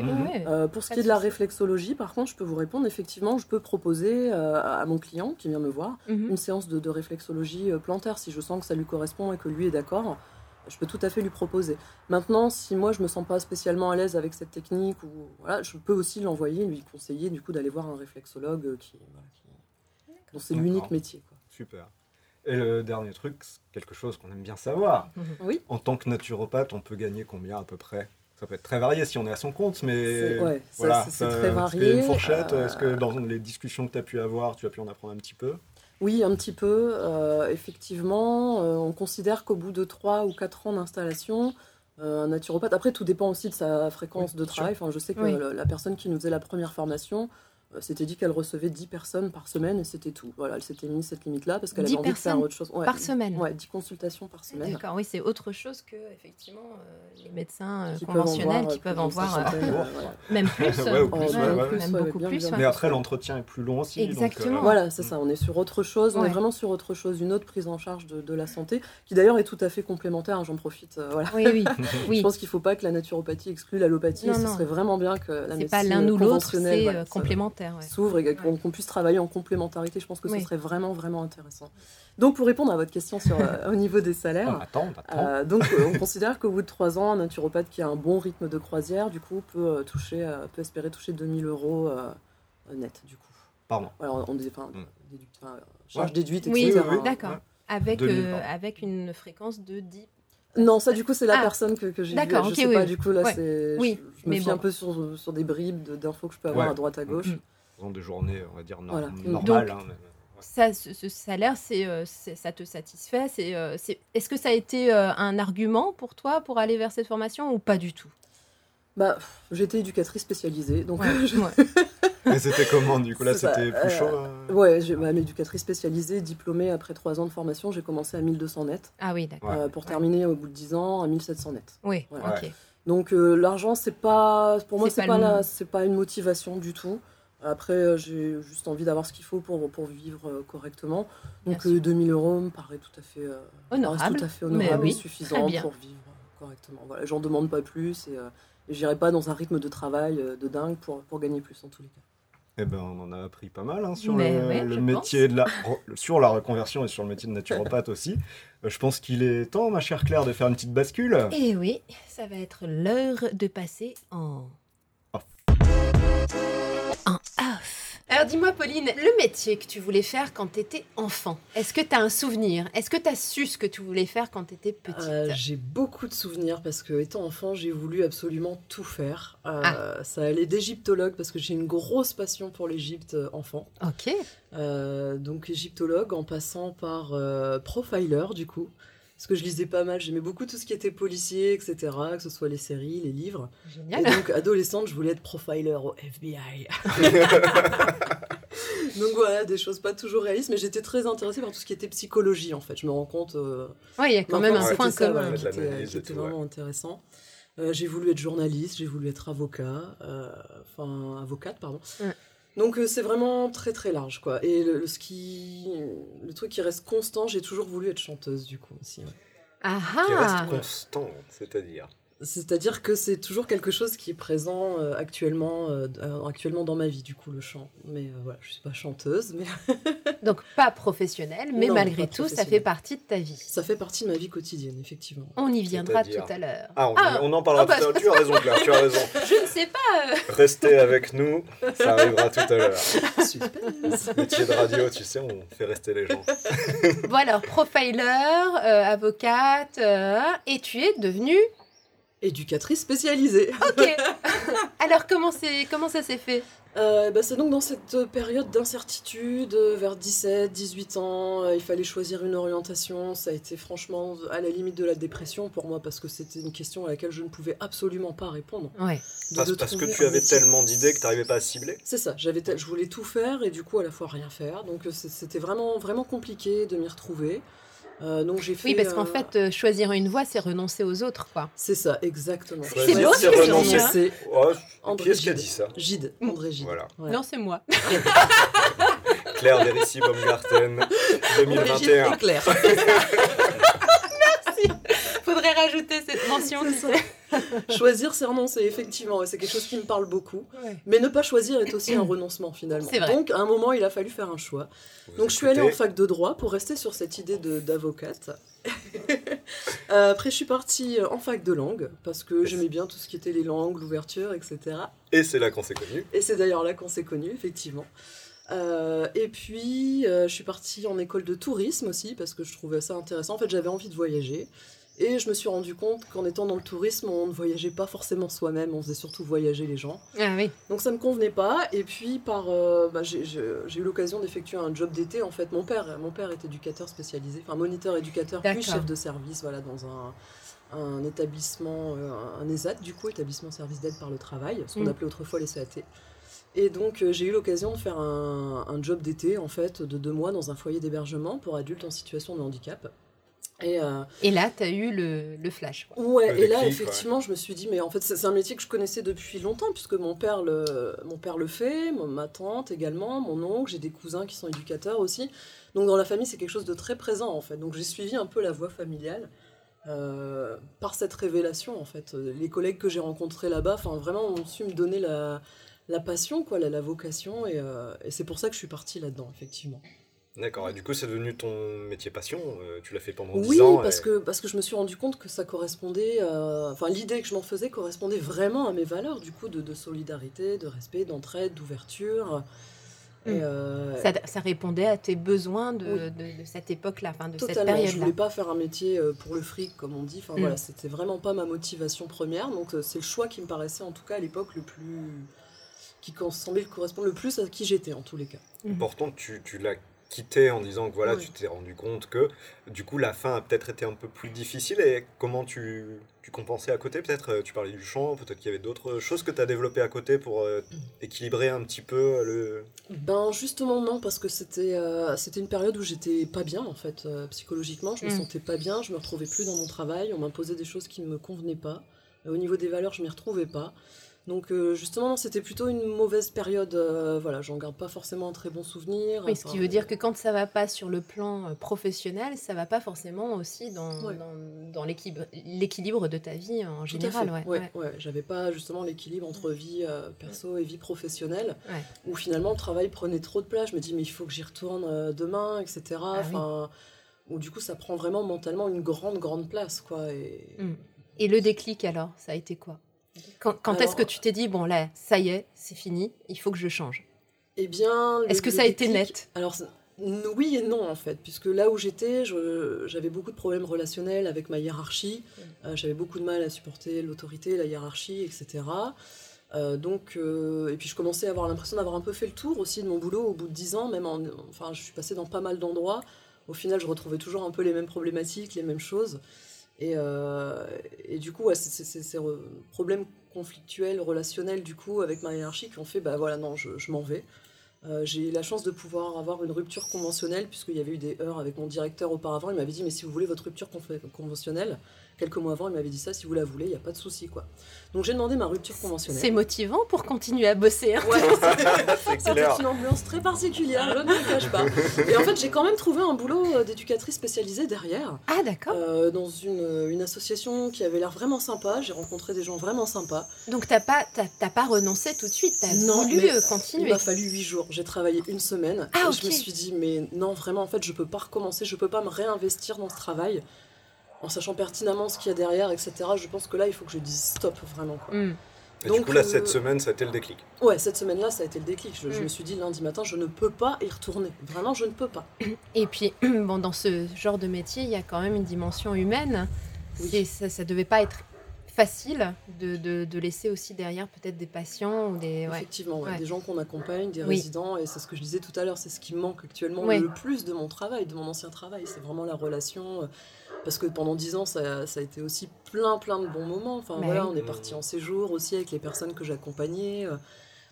Euh, pour ce qui est de la réflexologie, par contre, je peux vous répondre. Effectivement, je peux proposer à mon client qui vient me voir Mhm. une séance de, de réflexologie plantaire si je sens que ça lui correspond et que lui est d'accord. Je peux tout à fait lui proposer. Maintenant, si moi je me sens pas spécialement à l'aise avec cette technique, ou voilà, je peux aussi l'envoyer, lui conseiller du coup d'aller voir un réflexologue euh, qui, voilà, qui- dont c'est l'unique métier. quoi. Super. Et le dernier truc, c'est quelque chose qu'on aime bien savoir. Oui. En tant que naturopathe, on peut gagner combien à peu près? Ça peut être très varié si on est à son compte, mais C'est- ouais, voilà, c'est- très est-ce qu'il y a varié. une fourchette Euh, Est-ce que dans les discussions que tu as pu avoir, tu as pu en apprendre un petit peu? Oui, un petit peu. euh, effectivement, euh, on considère qu'au bout de 3 ou 4 ans d'installation, euh, un naturopathe, après tout dépend aussi de sa fréquence Oui, de travail. Enfin, je sais que Oui. la personne qui nous faisait la première formation s'était dit qu'elle recevait 10 personnes par semaine et c'était tout. Voilà, elle s'était mis cette limite-là parce qu'elle 10 avait envie de faire personnes autre chose. Ouais, par semaine. Ouais, 10 consultations par semaine. D'accord, oui, c'est autre chose que effectivement euh, les médecins euh, Qui conventionnels voir, qui euh, peuvent en voir euh, euh, voilà. même [LAUGHS] plus. Ouais, ou plus, Ouais, ouais, ouais. même Plus, ouais, beaucoup bien, plus. bien. Mais après, l'entretien est plus long aussi. donc, euh, Exactement. Voilà, c'est ça. On est sur autre chose. On est vraiment sur autre chose, une autre prise en charge de, de la santé, qui d'ailleurs est tout à fait complémentaire. hein, J'en profite. euh, voilà. Oui, oui, [LAUGHS] Je pense qu'il ne faut pas que la naturopathie exclue l'allopathie. Ce serait vraiment bien que la médecine pas l'un ou l'autre, c'est euh, ça complémentaire. ouais. s'ouvre et qu'on puisse travailler en complémentarité. Je pense que ce Oui. serait vraiment, vraiment intéressant. Donc, pour répondre à votre question sur, euh, au niveau des On salaires, attend, on attend. euh, donc, euh, on considère qu'au bout de trois ans, un naturopathe qui a un bon rythme de croisière, du coup, peut, euh, toucher, euh, peut espérer toucher 2000 euros euh, net, du coup. Pardon. Voilà, on, enfin, Mm. déduit- enfin, charge Ouais. déduite, Oui, etc. oui, oui. D'accord. Ouais. Avec, 2000, euh, pardon. avec une fréquence de 10. Non, ça, du coup, c'est la Ah. personne que, que j'ai vue. D'accord, Je ok, sais oui, pas, du coup, là, Ouais. c'est... Oui, je, je me mais fie bon. un peu sur, sur des bribes de- d'infos que je peux avoir Ouais. à droite à gauche. Mm. Faisons des journées, on va dire, nor- Voilà. normales. Donc, hein, mais- Ça, ce, ce salaire, c'est, euh, c'est- ça te satisfait c'est, euh. Est-ce que ça a été euh, un argument pour toi pour aller vers cette formation ou pas du tout? Bah, j'étais éducatrice spécialisée, donc Ouais, [LAUGHS] je- ouais. Mais c'était comment du coup Là, c'était plus euh, chaud euh Ouais, j'ai bah, éducatrice spécialisée, diplômée après trois ans de formation, j'ai commencé à 1200 net, Ah oui, d'accord. Euh, pour Ouais. terminer au bout de 10 ans à 1700 net. Oui, Voilà. ok. Donc euh, l'argent, c'est pas, pour moi, C'est c'est pas pas, le- la- c'est pas une motivation du tout. Après, euh, j'ai juste envie d'avoir ce qu'il faut pour, pour vivre euh, correctement. Donc sûr. euh, 2000 euros me paraît tout à fait, euh, Honorable, tout à fait mais honorable oui, et suffisant pour vivre euh, correctement. Voilà, j'en demande pas plus et, euh, et j'irai pas dans un rythme de travail euh, de dingue pour, pour gagner plus en tous les cas. Eh ben, on en a appris pas mal hein, sur Mais le, ouais, le je métier de la sur la reconversion et sur le métier de naturopathe [LAUGHS] aussi. Euh, je pense qu'il est temps, ma chère Claire, de faire une petite bascule. Et oui, ça va être l'heure de passer en... Alors dis-moi Pauline, le métier que tu voulais faire quand tu étais enfant, est-ce que tu as un souvenir? Est-ce que tu as su ce que tu voulais faire quand tu étais petite? Euh, j'ai beaucoup de souvenirs parce que étant enfant, j'ai voulu absolument tout faire. Euh, Ah. Ça allait d'égyptologue parce que j'ai une grosse passion pour l'Égypte euh, enfant. Ok. Euh, donc égyptologue en passant par profiler du coup. Parce que je lisais pas mal, j'aimais beaucoup tout ce qui était policier, etc. Que ce soit les séries, les livres. Et Génial. donc adolescente, je voulais être profiler au FBI. [LAUGHS] donc voilà, des choses pas toujours réalistes, mais j'étais très intéressée par tout ce qui était psychologie en fait. Je me rends compte. euh, Ouais, il y a quand même un point ça, commun. qui était, l'analyse qui et était tout, ouais. vraiment intéressant. Euh, j'ai voulu être journaliste, j'ai voulu être avocat, euh, enfin avocate, pardon. Ouais. Donc euh, c'est vraiment très très large quoi. Et le, le- ce qui, le truc qui reste constant, j'ai toujours voulu être chanteuse du coup aussi. ouais. Ah Qui ah reste constant, c'est-à-dire? C'est-à-dire que c'est toujours quelque chose qui est présent euh, actuellement, euh, euh, actuellement dans ma vie, du coup, le chant. Mais euh, voilà, je suis pas chanteuse, mais [LAUGHS] Donc pas professionnel, mais Non, malgré tout, ça fait partie de ta vie. ça fait partie de ma vie quotidienne, effectivement. On y viendra tout à l'heure. Ah, on, Ah, on en parlera oh, bah, tout à l'heure. [LAUGHS] Tu as raison, Claire, tu as raison. Je ne sais pas. Restez avec nous, ça arrivera tout à l'heure. [LAUGHS] Suspense Métier de radio, tu sais, on fait rester les gens. Bon alors, profiler, euh, avocate, euh, et tu es devenue... Éducatrice spécialisée. Ok. [LAUGHS] alors comment, c'est, comment ça s'est fait? Euh, bah, c'est donc dans cette période d'incertitude, euh, vers 17, 18 ans, euh, il fallait choisir une orientation. Ça a été franchement à la limite de la dépression pour moi parce que c'était une question à laquelle je ne pouvais absolument pas répondre. Ouais. De- Parce, de parce que tu avais métier. tellement d'idées que tu n'arrivais pas à cibler. C'est ça, j'avais je voulais tout faire et du coup à la fois rien faire. Donc euh, c'était vraiment, vraiment compliqué de m'y retrouver. Euh, donc j'ai fait. Oui, parce qu'en euh, fait, euh, choisir une voie, c'est renoncer aux autres, quoi. C'est ça, exactement. Choisir, beau, c'est ce que tu renoncer. dis, hein. C'est Oh, André qui est-ce qui a dit ça Gide, André Gide. Voilà. Ouais. Non, c'est moi. [LAUGHS] Claire Vérissi Baumgarten, André Gide 2021. et Claire. Faudrait rajouter cette mention. C'est ça. [LAUGHS] Choisir, c'est renoncer, effectivement. c'est quelque chose qui me parle beaucoup. Ouais. Mais ne pas choisir est aussi un renoncement finalement. Donc à un moment, il a fallu faire un choix. Vous Donc je suis allée en fac de droit pour rester sur cette idée de- d'avocate. [LAUGHS] Euh, Après, je suis partie en fac de langue parce que j'aimais bien tout ce qui était les langues, l'ouverture, etc. Et c'est là qu'on s'est connus. Et c'est d'ailleurs là qu'on s'est connus, effectivement. Euh, et puis, euh, je suis partie en école de tourisme aussi parce que je trouvais ça intéressant. En fait, j'avais envie de voyager. Et je me suis rendu compte qu'en étant dans le tourisme, on ne voyageait pas forcément soi-même, on faisait surtout voyager les gens. Ah oui. Donc ça me convenait pas. Et puis par, euh, bah, j'ai eu l'occasion d'effectuer un job d'été. En fait, mon père, mon père est éducateur spécialisé, enfin moniteur éducateur, puis chef de service, voilà, dans un, un établissement, euh, un ESAT du coup, établissement service d'aide par le travail, ce qu'on Mm. appelait autrefois les CAT. Et donc euh, j'ai eu l'occasion de faire un, un job d'été en fait de deux mois dans un foyer d'hébergement pour adultes en situation de handicap. Et, euh, Et là, tu as eu le, le flash. quoi. Ouais, Le et là, effectivement, je me suis dit, mais en fait, c'est un métier que je connaissais depuis longtemps, puisque mon père le, mon père le fait, ma tante également, mon oncle, j'ai des cousins qui sont éducateurs aussi. Donc, dans la famille, c'est quelque chose de très présent, en fait. Donc, j'ai suivi un peu la voie familiale euh, par cette révélation, en fait. Les collègues que j'ai rencontrés là-bas, enfin, vraiment, ont su me donner la, la passion, quoi, la, la vocation, et, euh, et c'est pour ça que je suis partie là-dedans, effectivement. D'accord, et du coup, c'est devenu ton métier passion. euh, tu l'as fait pendant Oui, 10 ans. parce, et- que, parce que je me suis rendu compte que ça correspondait, euh, enfin l'idée que je m'en faisais correspondait vraiment à mes valeurs, du coup, de, de solidarité, de respect, d'entraide, d'ouverture. Et, Mm. euh, Ça, ça répondait à tes besoins de, Oui. de- de cette époque-là, enfin de cette totalement, je période-là. voulais pas faire un métier pour le fric, comme on dit. Enfin voilà, c'était vraiment pas ma motivation première. Donc c'est le choix qui me paraissait, en tout cas à l'époque, le plus. qui semblait correspondre le plus à qui j'étais, en tous les cas. Pourtant, tu, tu l'as quitté en disant que voilà, tu t'es rendu compte que du coup, la fin a peut-être été un peu plus difficile. Et comment tu, tu compensais à côté Peut-être euh, tu parlais du chant, peut-être qu'il y avait d'autres choses que tu as développées à côté pour euh, équilibrer un petit peu le. Ben justement non parce que c'était euh, c'était une période où j'étais pas bien en fait euh, psychologiquement je me Mm. sentais pas bien je me retrouvais plus dans mon travail on m'imposait des choses qui ne me convenaient pas Euh, au niveau des valeurs je m'y retrouvais pas donc euh, justement c'était plutôt une mauvaise période euh, voilà j'en garde pas forcément un très bon souvenir Oui, ce Enfin, qui veut dire que quand ça va pas sur le plan euh, professionnel, ça va pas forcément aussi dans, Ouais. dans, dans l'équilibre- de ta vie en général. ouais, ouais, ouais. ouais. j'avais pas justement l'équilibre entre vie euh, perso et vie professionnelle où finalement le travail prenait trop de place je me dis mais il faut que j'y retourne euh, demain etc Ah oui. enfin où du coup ça prend vraiment mentalement une grande grande place quoi et Mm. Et le déclic alors, ça a été quoi? Quand, quand est-ce que tu t'es dit, bon là, ça y est, c'est fini, il faut que je change Eh bien, Est-ce que ça a été net Alors oui et non en fait, puisque là où j'étais, j'avais beaucoup de problèmes relationnels avec ma hiérarchie. Euh, j'avais beaucoup de mal à supporter l'autorité, la hiérarchie, etc. Euh, donc, euh, et puis je commençais à avoir l'impression d'avoir un peu fait le tour aussi de mon boulot au bout de dix ans, même en, enfin je suis passée dans pas mal d'endroits. Au final, je retrouvais toujours un peu les mêmes problématiques, les mêmes choses. Et, euh, et du coup, ces problèmes conflictuels, relationnels, du coup, avec ma hiérarchie qui ont fait, bah voilà, non, je, je m'en vais. Euh, j'ai eu la chance de pouvoir avoir une rupture conventionnelle, puisqu'il y avait eu des heures avec mon directeur auparavant. Il m'avait dit, mais si vous voulez votre rupture conventionnelle, quelques mois avant, il m'avait dit ça, si vous la voulez, il n'y a pas de souci. quoi. Donc j'ai demandé ma rupture conventionnelle. C'est motivant pour continuer à bosser. Hein. Ouais, [LAUGHS] c'est [LAUGHS] une ambiance très particulière, je ne le cache pas. Et en fait, j'ai quand même trouvé un boulot euh, d'éducatrice spécialisée derrière. Ah d'accord. Euh, dans une, une, association qui avait l'air vraiment sympa. J'ai rencontré des gens vraiment sympas. Donc t'as pas, pas renoncé tout de suite, t'as voulu euh, continuer. Il m'a fallu huit jours. J'ai travaillé une semaine. Ah, et je me suis dit, mais non, vraiment, en fait, je peux pas recommencer, je peux pas me réinvestir dans ce travail en sachant pertinemment ce qu'il y a derrière, etc. Je pense que là, il faut que je dise stop, vraiment. Quoi. Hmm. Et Donc, du coup, là, cette euh, semaine, ça a été le déclic. Ouais, cette semaine-là, ça a été le déclic. Je, hmm. me suis dit lundi matin, je ne peux pas y retourner. Vraiment, je ne peux pas. [CLEARS THROAT] Et puis, [CLEARS THROAT] bon, dans ce genre de métier, il y a quand même une dimension humaine. Oui. Ça, ça devait pas être facile de, de, laisser aussi derrière peut-être des patients ou des... Effectivement, des gens qu'on accompagne, des résidents, et c'est ce que je disais tout à l'heure, c'est ce qui manque actuellement le plus de mon travail, de mon ancien travail, c'est vraiment la relation, euh, parce que pendant dix ans, ça, ça, a été aussi plein, plein de bons moments. Enfin voilà, on est parti en séjour aussi avec les personnes que j'accompagnais. Euh,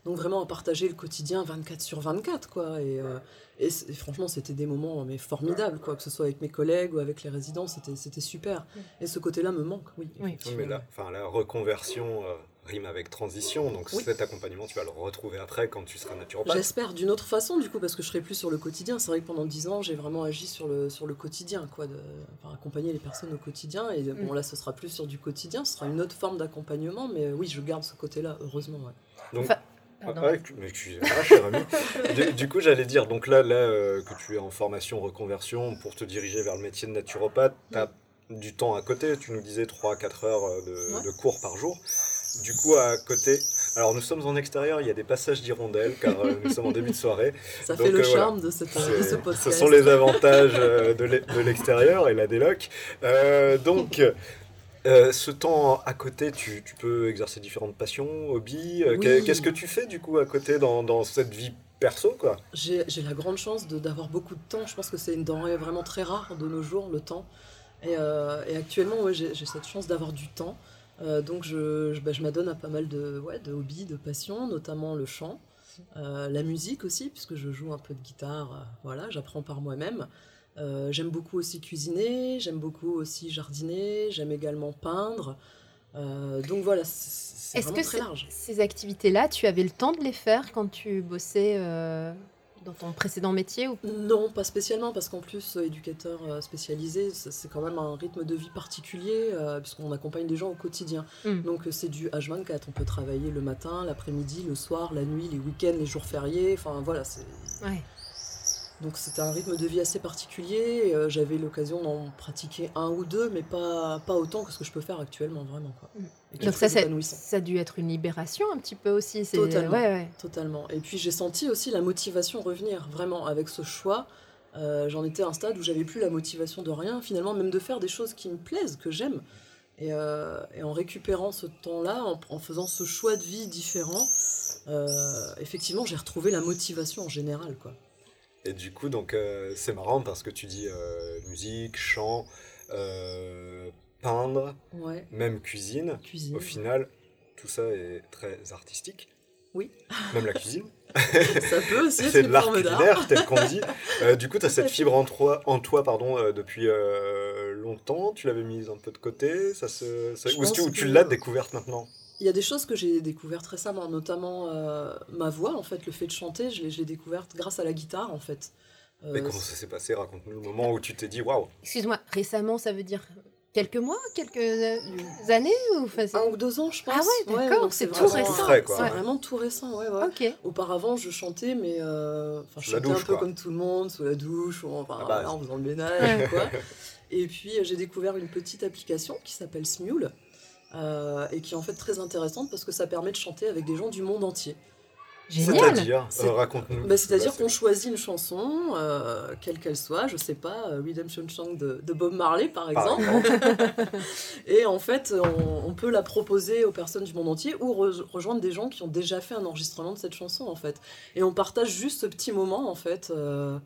donc vraiment à partager le quotidien 24 sur 24, quoi. Et, euh, et, franchement, c'était des moments mais formidables, quoi. Que ce soit avec mes collègues ou avec les résidents, c'était super. Et ce côté-là me manque, oui. oui. Mais là, enfin, la reconversion euh, rime avec transition, donc cet accompagnement, tu vas le retrouver après quand tu seras naturopathe. J'espère d'une autre façon, du coup, parce que je serai plus sur le quotidien. C'est vrai que pendant 10 ans, j'ai vraiment agi sur le, sur le quotidien, quoi, de, accompagner les personnes au quotidien. Et bon, mm. là, ce sera plus sur du quotidien, ce sera une autre forme d'accompagnement, mais oui, je garde ce côté-là, heureusement. Donc, ah, mais [LAUGHS] du, coup, j'allais dire, donc là, là euh, que tu es en formation reconversion pour te diriger vers le métier de naturopathe, tu as du temps à côté. Tu nous disais 3-4 heures euh, de, cours par jour. Du coup, à côté, alors nous sommes en extérieur, il y a des passages d'hirondelles car euh, nous sommes en début de soirée. Ça fait le charme de, cette, de, ce podcast. Ce sont les avantages de l'extérieur et la déloc. donc, euh, ce temps à côté, tu, tu, peux exercer différentes passions, hobbies. Euh, qu'est-ce que tu fais du coup à côté dans, dans cette vie perso quoi? J'ai la grande chance d'avoir beaucoup de temps. Je pense que c'est une denrée vraiment très rare de nos jours, le temps. Et, euh, et actuellement, ouais, j'ai cette chance d'avoir du temps. Donc je, je, bah, je m'adonne à pas mal de, ouais, de hobbies, de passions, notamment le chant. la musique aussi, puisque je joue un peu de guitare, voilà, j'apprends par moi-même. Euh, j'aime beaucoup aussi cuisiner, j'aime beaucoup aussi jardiner, j'aime également peindre. Euh, donc voilà, c'est vraiment très large. Ces activités-là, tu avais le temps de les faire quand tu bossais euh, dans ton précédent métier ou... Non, pas spécialement, parce qu'en plus, éducateur spécialisé, c'est quand même un rythme de vie particulier, puisqu'on accompagne des gens au quotidien. Hmm. Donc c'est du H24, on peut travailler le matin, l'après-midi, le soir, la nuit, les week-ends, les jours fériés, enfin voilà, c'est... Ouais. Donc c'était un rythme de vie assez particulier. Euh, j'avais l'occasion d'en pratiquer un ou deux, mais pas, pas autant que ce que je peux faire actuellement, vraiment. Quoi. Mm. Donc ça, ça, a dû être une libération un petit peu aussi. Totalement, totalement. Et puis j'ai senti aussi la motivation revenir, vraiment, avec ce choix. Euh, j'en étais à un stade où j'avais plus la motivation de rien, finalement, même de faire des choses qui me plaisent, que j'aime. Et, euh, en récupérant ce temps-là, en, en, faisant ce choix de vie différent, effectivement, j'ai retrouvé la motivation en général, quoi. Et du coup, donc euh, c'est marrant parce que tu dis euh, musique, chant, euh, peindre, même cuisine. cuisine. Au final, tout ça est très artistique. Oui. Même la cuisine. [LAUGHS] ça peut aussi C'est de l'art culinaire, tel qu'on dit. [LAUGHS] du coup, tu as cette fibre en toi, en toi pardon, depuis longtemps. Tu l'avais mise un peu de côté. Ça se, ça... Ou est-ce que, tu l'as découverte maintenant? Il y a des choses que j'ai découvertes récemment, notamment euh, ma voix, en fait, le fait de chanter, je l'ai découverte grâce à la guitare, en fait. Euh, Mais comment ça s'est passé? Raconte-nous le moment où tu t'es dit waouh Excuse-moi, récemment, ça veut dire quelques mois, quelques euh, années ou Un ou deux ans, je pense. Ah ouais, d'accord, c'est tout récent. C'est vraiment tout récent, ouais, ouais. Auparavant, je chantais, mais je chantais un peu comme tout le monde, sous la douche, ou enfin, ah bah, en faisant le ménage, quoi. [LAUGHS] Et puis, j'ai découvert une petite application qui s'appelle Smule euh, et qui est en fait très intéressante parce que ça permet de chanter avec des gens du monde entier. C'est-à-dire, euh, raconte-nous. Bah, C'est-à-dire qu'on choisit une chanson, euh, quelle qu'elle soit, je sais pas, euh, Redemption Song de, de, Bob Marley par exemple. [LAUGHS] et en fait, on, peut la proposer aux personnes du monde entier ou rejoindre des gens qui ont déjà fait un enregistrement de cette chanson en fait. Et on partage juste ce petit moment en fait.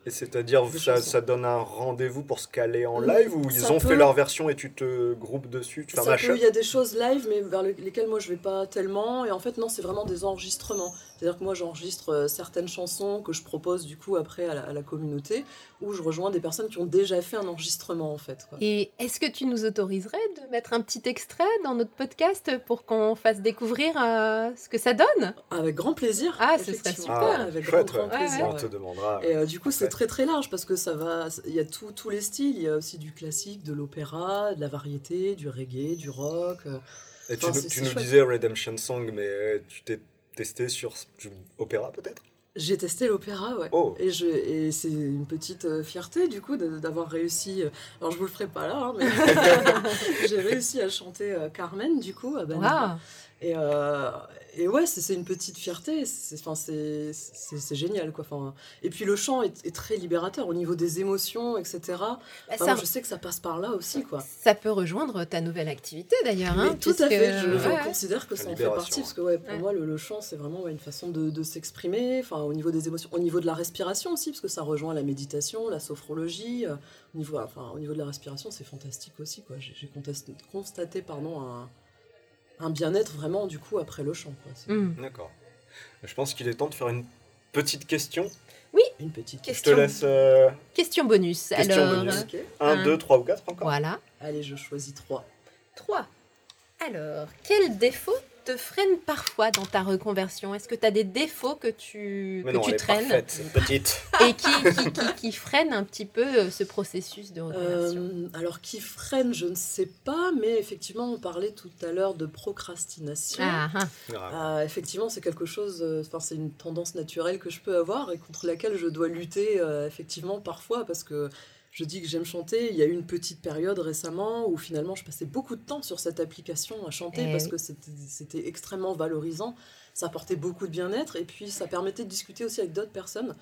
et c'est-à-dire, ça, ça, donne un rendez-vous pour se caler en live ou ils ont fait leur version et tu te groupes dessus, tu fais Il y a des choses live mais vers lesquelles moi je vais pas tellement. Et en fait, non, c'est vraiment des enregistrements. C'est-à-dire que moi, moi j'enregistre euh, certaines chansons que je propose du coup après à la, à la communauté, où je rejoins des personnes qui ont déjà fait un enregistrement en fait. quoi. Et est-ce que tu nous autoriserais de mettre un petit extrait dans notre podcast pour qu'on fasse découvrir euh, ce que ça donne? Avec grand plaisir. Ah, ce serait super. Avec Chouette, grand, grand ouais. plaisir. On te demandera. Et euh, du coup, c'est très très large parce que ça va. Il y a tout- tous les styles. Il y a aussi du classique, de l'opéra, de la variété, du reggae, du rock. euh. Et tu, nous- tu nous chouette. disais Redemption Song, mais euh, tu t'es testé sur opéra peut-être? J'ai testé l'opéra, ouais. Oh Et, je, et c'est une petite euh, fierté du coup de- d'avoir réussi. euh, Alors je vous le ferai pas là, hein, mais [LAUGHS] [LAUGHS] j'ai réussi à chanter euh, Carmen du coup à Banana. Waouh Et, euh, et ouais, c'est une petite fierté. C'est génial quoi. Enfin, et puis le chant est, est très libérateur au niveau des émotions, etc. Bah, Enfin, ça, moi, je sais que ça passe par là aussi quoi. ça peut rejoindre ta nouvelle activité d'ailleurs. hein, tout à fait, je, ouais, considère que ça en fait partie, ouais. parce que ouais, pour Ouais. moi, le, le chant, c'est vraiment ouais, une façon de, de s'exprimer, enfin, au niveau des émotions, au niveau de la respiration aussi, parce que ça rejoint la méditation, la sophrologie, euh, au, niveau, enfin, au niveau de la respiration, c'est fantastique aussi, quoi. J'ai constaté, pardon, un, un bien-être vraiment, du coup, après le chant, quoi. Hmm. D'accord. Je pense qu'il est temps de faire une petite question. Une petite Je te Question, laisse euh, question bonus. Question Alors, bonus. Ok. 1, Un. 2, 3 ou 4 encore? Voilà. Allez, je choisis trois. 3. Alors, quel défaut te freine parfois dans ta reconversion? Est-ce que tu as des défauts que tu, Mais que non, tu elle est traînes? parfaite, cette petite. [LAUGHS] et qui, qui, qui- qui freinent un petit peu euh, ce processus de reconversion? Euh, alors, qui freine, je ne sais pas, mais effectivement, on parlait tout à l'heure de procrastination. Ah, ah. Grave. Ah, effectivement, c'est quelque chose, euh, enfin, c'est une tendance naturelle que je peux avoir et contre laquelle je dois lutter euh, effectivement parfois parce que je dis que j'aime chanter. Il y a eu une petite période récemment où finalement je passais beaucoup de temps sur cette application à chanter Eh parce oui. que c'était extrêmement valorisant. Ça apportait beaucoup de bien-être et puis ça permettait de discuter aussi avec d'autres personnes.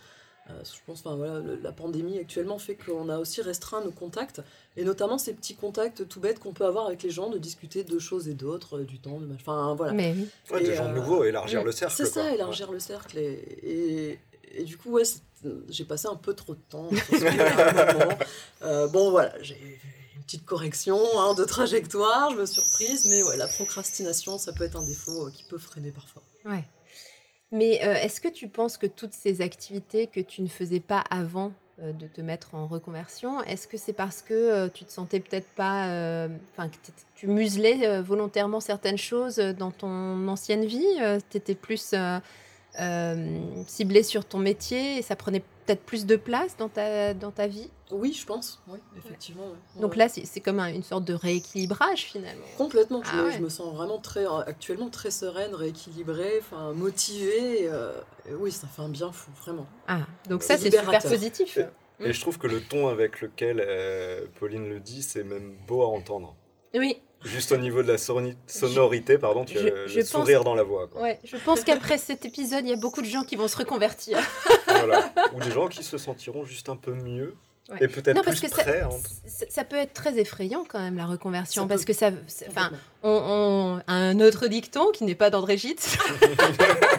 Euh, je pense, enfin voilà, le- la pandémie actuellement fait qu'on a aussi restreint nos contacts et notamment ces petits contacts tout bêtes qu'on peut avoir avec les gens, de discuter de choses et d'autres, euh, du temps, de enfin voilà. Mais oui. Ouais, Et, des gens euh, nouveaux, élargir le cercle. C'est ça, élargir le cercle. Et, et, et du coup, ouais, j'ai passé un peu trop de temps. Euh, bon, voilà, j'ai une petite correction hein, de trajectoire, je me suis reprise, mais ouais, la procrastination, ça peut être un défaut euh, qui peut freiner parfois. Ouais. Mais euh, est-ce que tu penses que toutes ces activités que tu ne faisais pas avant euh, de te mettre en reconversion, est-ce que c'est parce que euh, tu te sentais peut-être pas, euh, enfin que tu muselais euh, volontairement certaines choses euh, dans ton ancienne vie, tu étais plus euh, euh, ciblé sur ton métier et ça prenait peut-être plus de place dans ta, dans ta vie? Oui, je pense, oui, effectivement. ouais. Donc là, c'est comme un- une sorte de rééquilibrage finalement. Complètement, je, Ah ouais. je me sens vraiment très, actuellement très sereine, rééquilibrée, enfin motivée. euh, et oui, ça fait un bien fou, vraiment. Ah, donc C'est ça, c'est super positif. Et je trouve que le ton avec lequel euh, Pauline le dit, c'est même beau à entendre. Oui, Juste au niveau de la sonorité, pardon, tu as je- le, je le pense- sourire dans la voix. Quoi. ouais, je pense qu'après cet épisode, il y a beaucoup de gens qui vont se reconvertir. [LAUGHS] Voilà. Ou des gens qui se sentiront juste un peu mieux Ouais. et peut-être Non, plus que ça, hein. peut être très effrayant quand même la reconversion, Ça parce peut. que ça, enfin, on, un autre dicton qui n'est pas d'André Gide. [LAUGHS]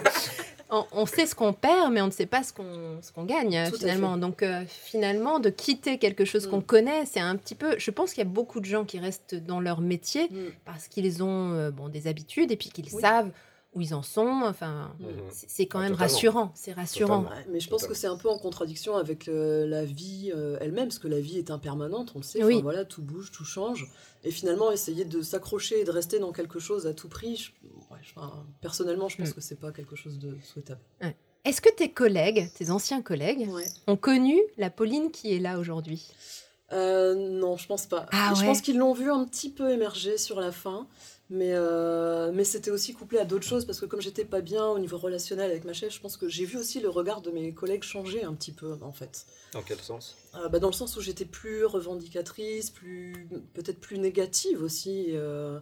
on, on sait ce qu'on perd, mais on ne sait pas ce qu'on gagne Tout finalement. Donc euh, finalement, de quitter quelque chose Mm. qu'on connaît, c'est un petit peu. Je pense qu'il y a beaucoup de gens qui restent dans leur métier Mm. parce qu'ils ont euh, bon des habitudes et puis qu'ils Oui. savent où ils en sont. Enfin, Mhm. c'est quand Ah, même totalement. rassurant. C'est rassurant. Totalement. Mais je pense que c'est un peu en contradiction avec euh, la vie euh, elle-même, parce que la vie est impermanente, on le sait. Oui. Enfin, voilà, tout bouge, tout change. Et finalement, essayer de s'accrocher et de rester dans quelque chose à tout prix, je- ouais, je- enfin, personnellement, je pense Mm. que c'est pas quelque chose de souhaitable. Est-ce que tes collègues, tes anciens collègues, Ouais. ont connu la Pauline qui est là aujourd'hui? Euh, non, je pense pas. Ah je ouais. pense qu'ils l'ont vu un petit peu émerger sur la fin, mais, euh, mais c'était aussi couplé à d'autres choses parce que comme j'étais pas bien au niveau relationnel avec ma chef, je pense que j'ai vu aussi le regard de mes collègues changer un petit peu en fait. Dans quel sens? Euh, bah, dans le sens où j'étais plus revendicatrice, plus peut-être plus négative aussi. euh,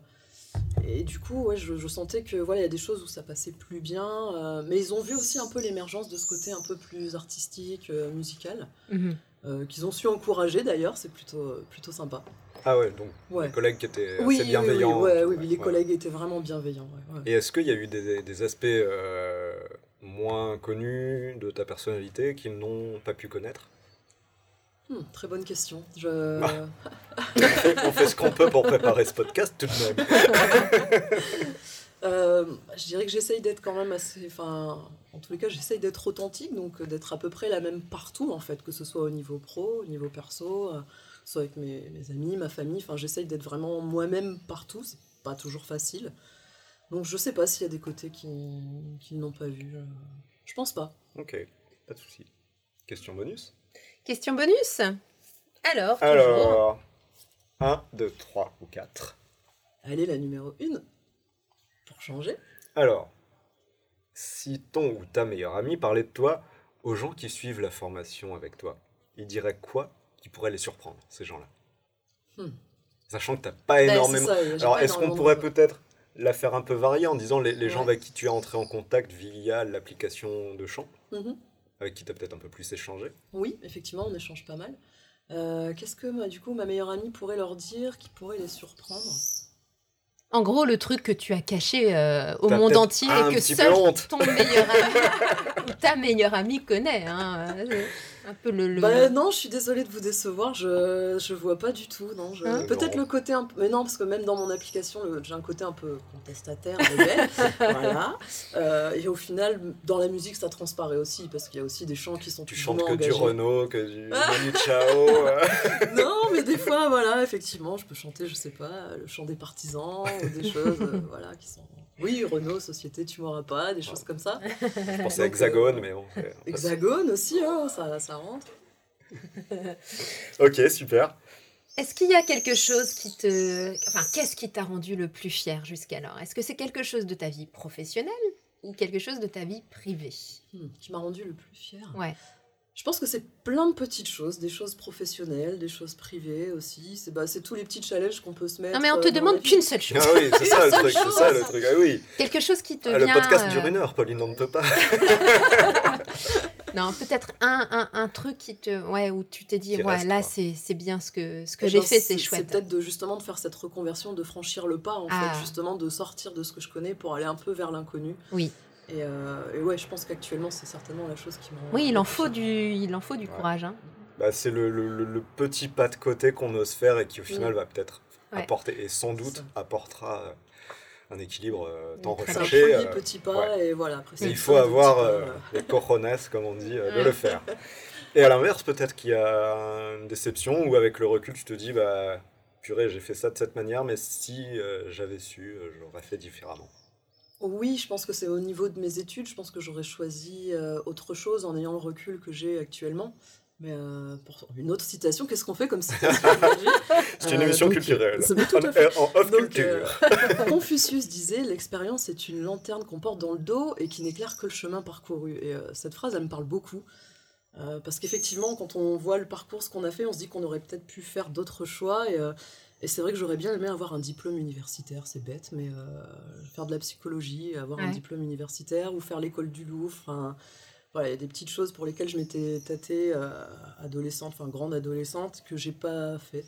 et du coup, ouais, je, je sentais que voilà, il y a des choses où ça passait plus bien. euh, mais ils ont vu aussi un peu l'émergence de ce côté un peu plus artistique, euh, musical, Mhm. Euh, qu'ils ont su encourager d'ailleurs. C'est plutôt plutôt sympa. Ah ouais, donc Ouais. les collègues qui étaient Oui, assez oui, bienveillants. oui, ouais, oui, oui, les collègues étaient vraiment bienveillants. Et est-ce qu'il y a eu des, des aspects euh, moins connus de ta personnalité qu'ils n'ont pas pu connaître? Hmm, très bonne question. Je... [LAUGHS] Ah. [LAUGHS] on, fait, ce qu'on peut pour préparer ce podcast tout de même. [LAUGHS] Euh, je dirais que j'essaye d'être quand même assez. Enfin, en tous les cas, j'essaye d'être authentique, donc d'être à peu près la même partout, en fait, que ce soit au niveau pro, au niveau perso, soit avec mes, mes, amis, ma famille. Enfin, j'essaye d'être vraiment moi-même partout. C'est pas toujours facile. Donc, je sais pas s'il y a des côtés qu'ils qui n'ont pas vu. Je pense pas. Ok, pas de souci. Question bonus? Question bonus? Alors, Alors, 1, 2, 3 ou 4 Allez, la numéro 1, pour changer. Alors, si ton ou ta meilleure amie parlait de toi aux gens qui suivent la formation avec toi, il dirait quoi qui pourrait les surprendre, ces gens-là? Hmm. Sachant que tu n'as pas ben, énormément... Alors, est-ce qu'on pourrait peut-être la faire un peu varier en disant les, les gens avec qui tu es entré en contact via l'application de chant, mhm. avec qui tu as peut-être un peu plus échangé? Oui, effectivement, on échange pas mal. Euh, qu'est-ce que du coup ma meilleure amie pourrait leur dire qui pourrait les surprendre? En gros, le truc que tu as caché euh, au monde entier et que seul ton meilleur ami [LAUGHS] ta meilleure amie connaît. Hein [LAUGHS] un peu le, Bah, non, je suis désolée de vous décevoir, je, je vois pas du tout. Non, hein Peut-être le côté un peu. Mais non, parce que même dans mon application, j'ai un côté un peu contestataire, [LAUGHS] voilà. Euh, et au final, dans la musique, ça transparaît aussi, parce qu'il y a aussi des chants qui sont Tu chantes que du Renault, que du [LAUGHS] Manu Chao. [LAUGHS] non, mais des fois, voilà, effectivement, je peux chanter, je sais pas, le chant des partisans, ou des choses euh, voilà, qui sont oui, Renault, Société, tu m'auras pas, des choses comme ça. Je pensais à Hexagone, mais bon. Hexagone aussi, hein, ça, ça rentre. [LAUGHS] ok, super. Est-ce qu'il y a quelque chose qui te... Enfin, qu'est-ce qui t'a rendu le plus fier jusqu'alors? Est-ce que c'est quelque chose de ta vie professionnelle ou quelque chose de ta vie privée? Hmm, Qui m'a rendu le plus fier? Ouais. Je pense que c'est plein de petites choses, des choses professionnelles, des choses privées aussi. C'est bah, tous les petits challenges qu'on peut se mettre. Non, mais on te euh, demande qu'une seule chose. Ah oui, c'est ça, le truc, c'est ça le truc. Ah oui. Quelque chose qui te ah, vient. Le podcast dure une heure, Pauline, on ne peut pas. [LAUGHS] non, peut-être un, un, un, truc qui te, ouais, où tu t'es dit, ouais, là, c'est bien ce que, ce que eh j'ai ben, fait, c'est chouette. C'est peut-être de, justement de faire cette reconversion, de franchir le pas, en fait, ah. justement, de sortir de ce que je connais pour aller un peu vers l'inconnu. Oui. Euh, et, ouais, je pense qu'actuellement, c'est certainement la chose qui m'a. Oui, il en faut du, il en faut du courage. Hein. Bah, c'est le, le, petit pas de côté qu'on ose faire et qui, au final, va peut-être apporter, et sans doute apportera euh, un équilibre euh, tant recherché. Un petit pas, et voilà. Après, il faut avoir les coronas, comme on dit, de le faire. Et à l'inverse, peut-être qu'il y a une déception où, avec le recul, tu te dis, bah, purée, j'ai fait ça de cette manière, mais si j'avais su, j'aurais fait différemment. Oui, je pense que c'est au niveau de mes études. Je pense que j'aurais choisi euh, autre chose en ayant le recul que j'ai actuellement. Mais euh, pour une autre citation, qu'est-ce qu'on fait comme citation [LAUGHS] C'est une émission culturelle. En, off culture. [LAUGHS] Confucius disait L'expérience est une lanterne qu'on porte dans le dos et qui n'éclaire que le chemin parcouru. Et euh, cette phrase, elle me parle beaucoup. parce qu'effectivement, quand on voit le parcours, ce qu'on a fait, on se dit qu'on aurait peut-être pu faire d'autres choix. Et et c'est vrai que j'aurais bien aimé avoir un diplôme universitaire, c'est bête, mais euh, faire de la psychologie, avoir un diplôme universitaire ou faire l'école du Louvre. Voilà, il y a des petites choses pour lesquelles je m'étais tâtée euh, adolescente, enfin grande adolescente, que j'ai pas fait.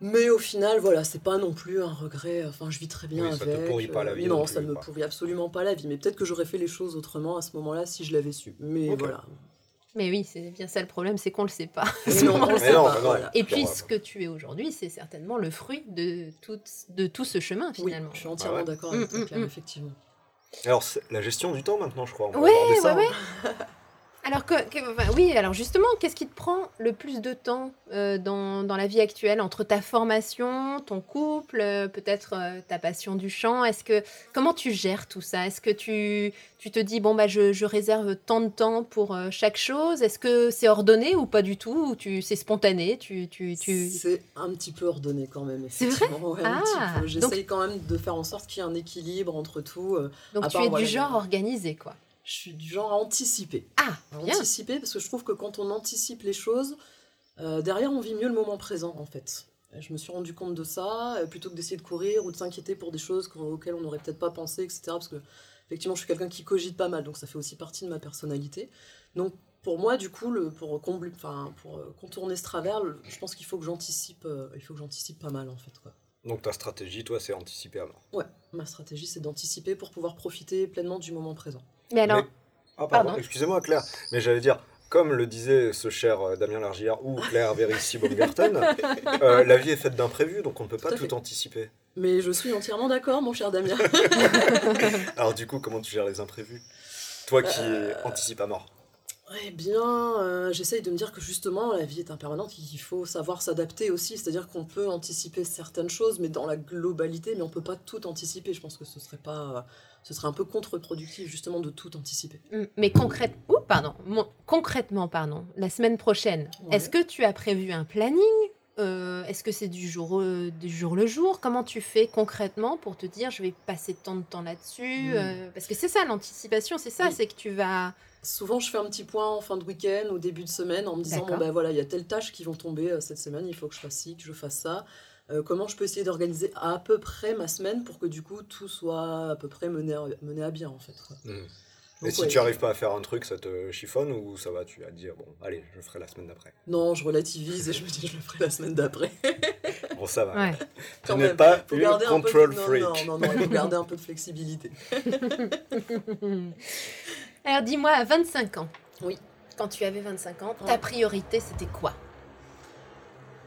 Mais au final, voilà, c'est pas non plus un regret. Enfin, je vis très bien avec. Ça te pourrit pas la vie. non, ça me pourrit absolument pas la vie. Mais peut-être que j'aurais fait les choses autrement à ce moment-là si je l'avais su. Mais voilà. Mais oui, c'est bien ça le problème, c'est qu'on ne le sait pas. [LAUGHS] Et puis ce que tu es aujourd'hui, c'est certainement le fruit de tout, de tout ce chemin finalement. je suis entièrement ah d'accord avec toi, mm, mm, mm. effectivement. Alors, la gestion du temps maintenant, je crois. Oui, oui, oui. Alors que, oui, alors justement, qu'est-ce qui te prend le plus de temps euh, dans, dans, la vie actuelle entre ta formation, ton couple, euh, peut-être euh, ta passion du chant? Est-ce que comment tu gères tout ça? Est-ce que tu, tu te dis bon bah je, je réserve tant de temps pour chaque chose? Est-ce que c'est ordonné ou pas du tout? Ou tu c'est spontané? Tu, tu, tu... C'est un petit peu ordonné quand même. C'est vrai? ah, J'essaye quand même de faire en sorte qu'il y ait un équilibre entre tout. donc tu es du genre organisé quoi je suis du genre à anticiper. Ah, anticiper parce que je trouve que quand on anticipe les choses, euh, derrière on vit mieux le moment présent en fait. Je me suis rendu compte de ça, euh, plutôt que d'essayer de courir ou de s'inquiéter pour des choses auxquelles on n'aurait peut-être pas pensé, etc. Parce que effectivement, je suis quelqu'un qui cogite pas mal, donc ça fait aussi partie de ma personnalité. Donc pour moi, du coup, le, pour, combler, enfin, pour euh, contourner ce travers, je pense qu'il faut que j'anticipe, il faut que j'anticipe pas mal en fait. Quoi. Donc ta stratégie, toi, c'est anticiper alors Ouais, ma stratégie, c'est d'anticiper pour pouvoir profiter pleinement du moment présent. Mais alors. Ah, pardon, excusez-moi, Claire, mais j'allais dire, comme le disait ce cher euh, Damien Largière ou Claire Vérissi Baumgarten, [LAUGHS] euh, la vie est faite d'imprévus, donc on ne peut pas tout, anticiper. Mais je suis entièrement d'accord, mon cher Damien. [LAUGHS] Alors, du coup, comment tu gères les imprévus? Toi qui anticipes à mort. Eh bien, euh, j'essaye de me dire que justement, la vie est impermanente, qu'il faut savoir s'adapter aussi. C'est-à-dire qu'on peut anticiper certaines choses, mais dans la globalité, mais on peut pas tout anticiper. Je pense que ce serait pas, ce serait un peu contre-productif justement de tout anticiper. Mm, mais concrètement, pardon, concrètement, pardon, la semaine prochaine, est-ce que tu as prévu un planning? Euh, est-ce que c'est du jour, euh, du jour le jour? Comment tu fais concrètement pour te dire je vais passer tant de temps là-dessus? Euh, Parce que c'est ça l'anticipation, c'est ça, c'est que tu vas. Souvent, je fais un petit point en fin de week-end, au début de semaine, en me disant bon ben voilà, il y a telle tâche qui vont tomber cette semaine, il faut que je fasse ci, que je fasse ça. comment je peux essayer d'organiser à peu près ma semaine pour que du coup tout soit à peu près mené à, mené à bien en fait. Hmm. Et si tu n'arrives pas à faire un truc, ça te chiffonne ou ça va Tu vas te dire, bon, allez, je le ferai la semaine d'après? Non, je relativise et je me dis, je le ferai la semaine d'après. [LAUGHS] bon, ça va. Tu n'es pas une control freak. Non, non, non, il faut garder un peu de flexibilité. [LAUGHS] Alors, dis-moi, à 25 ans. Oui. Quand tu avais 25 ans, ta priorité, c'était quoi?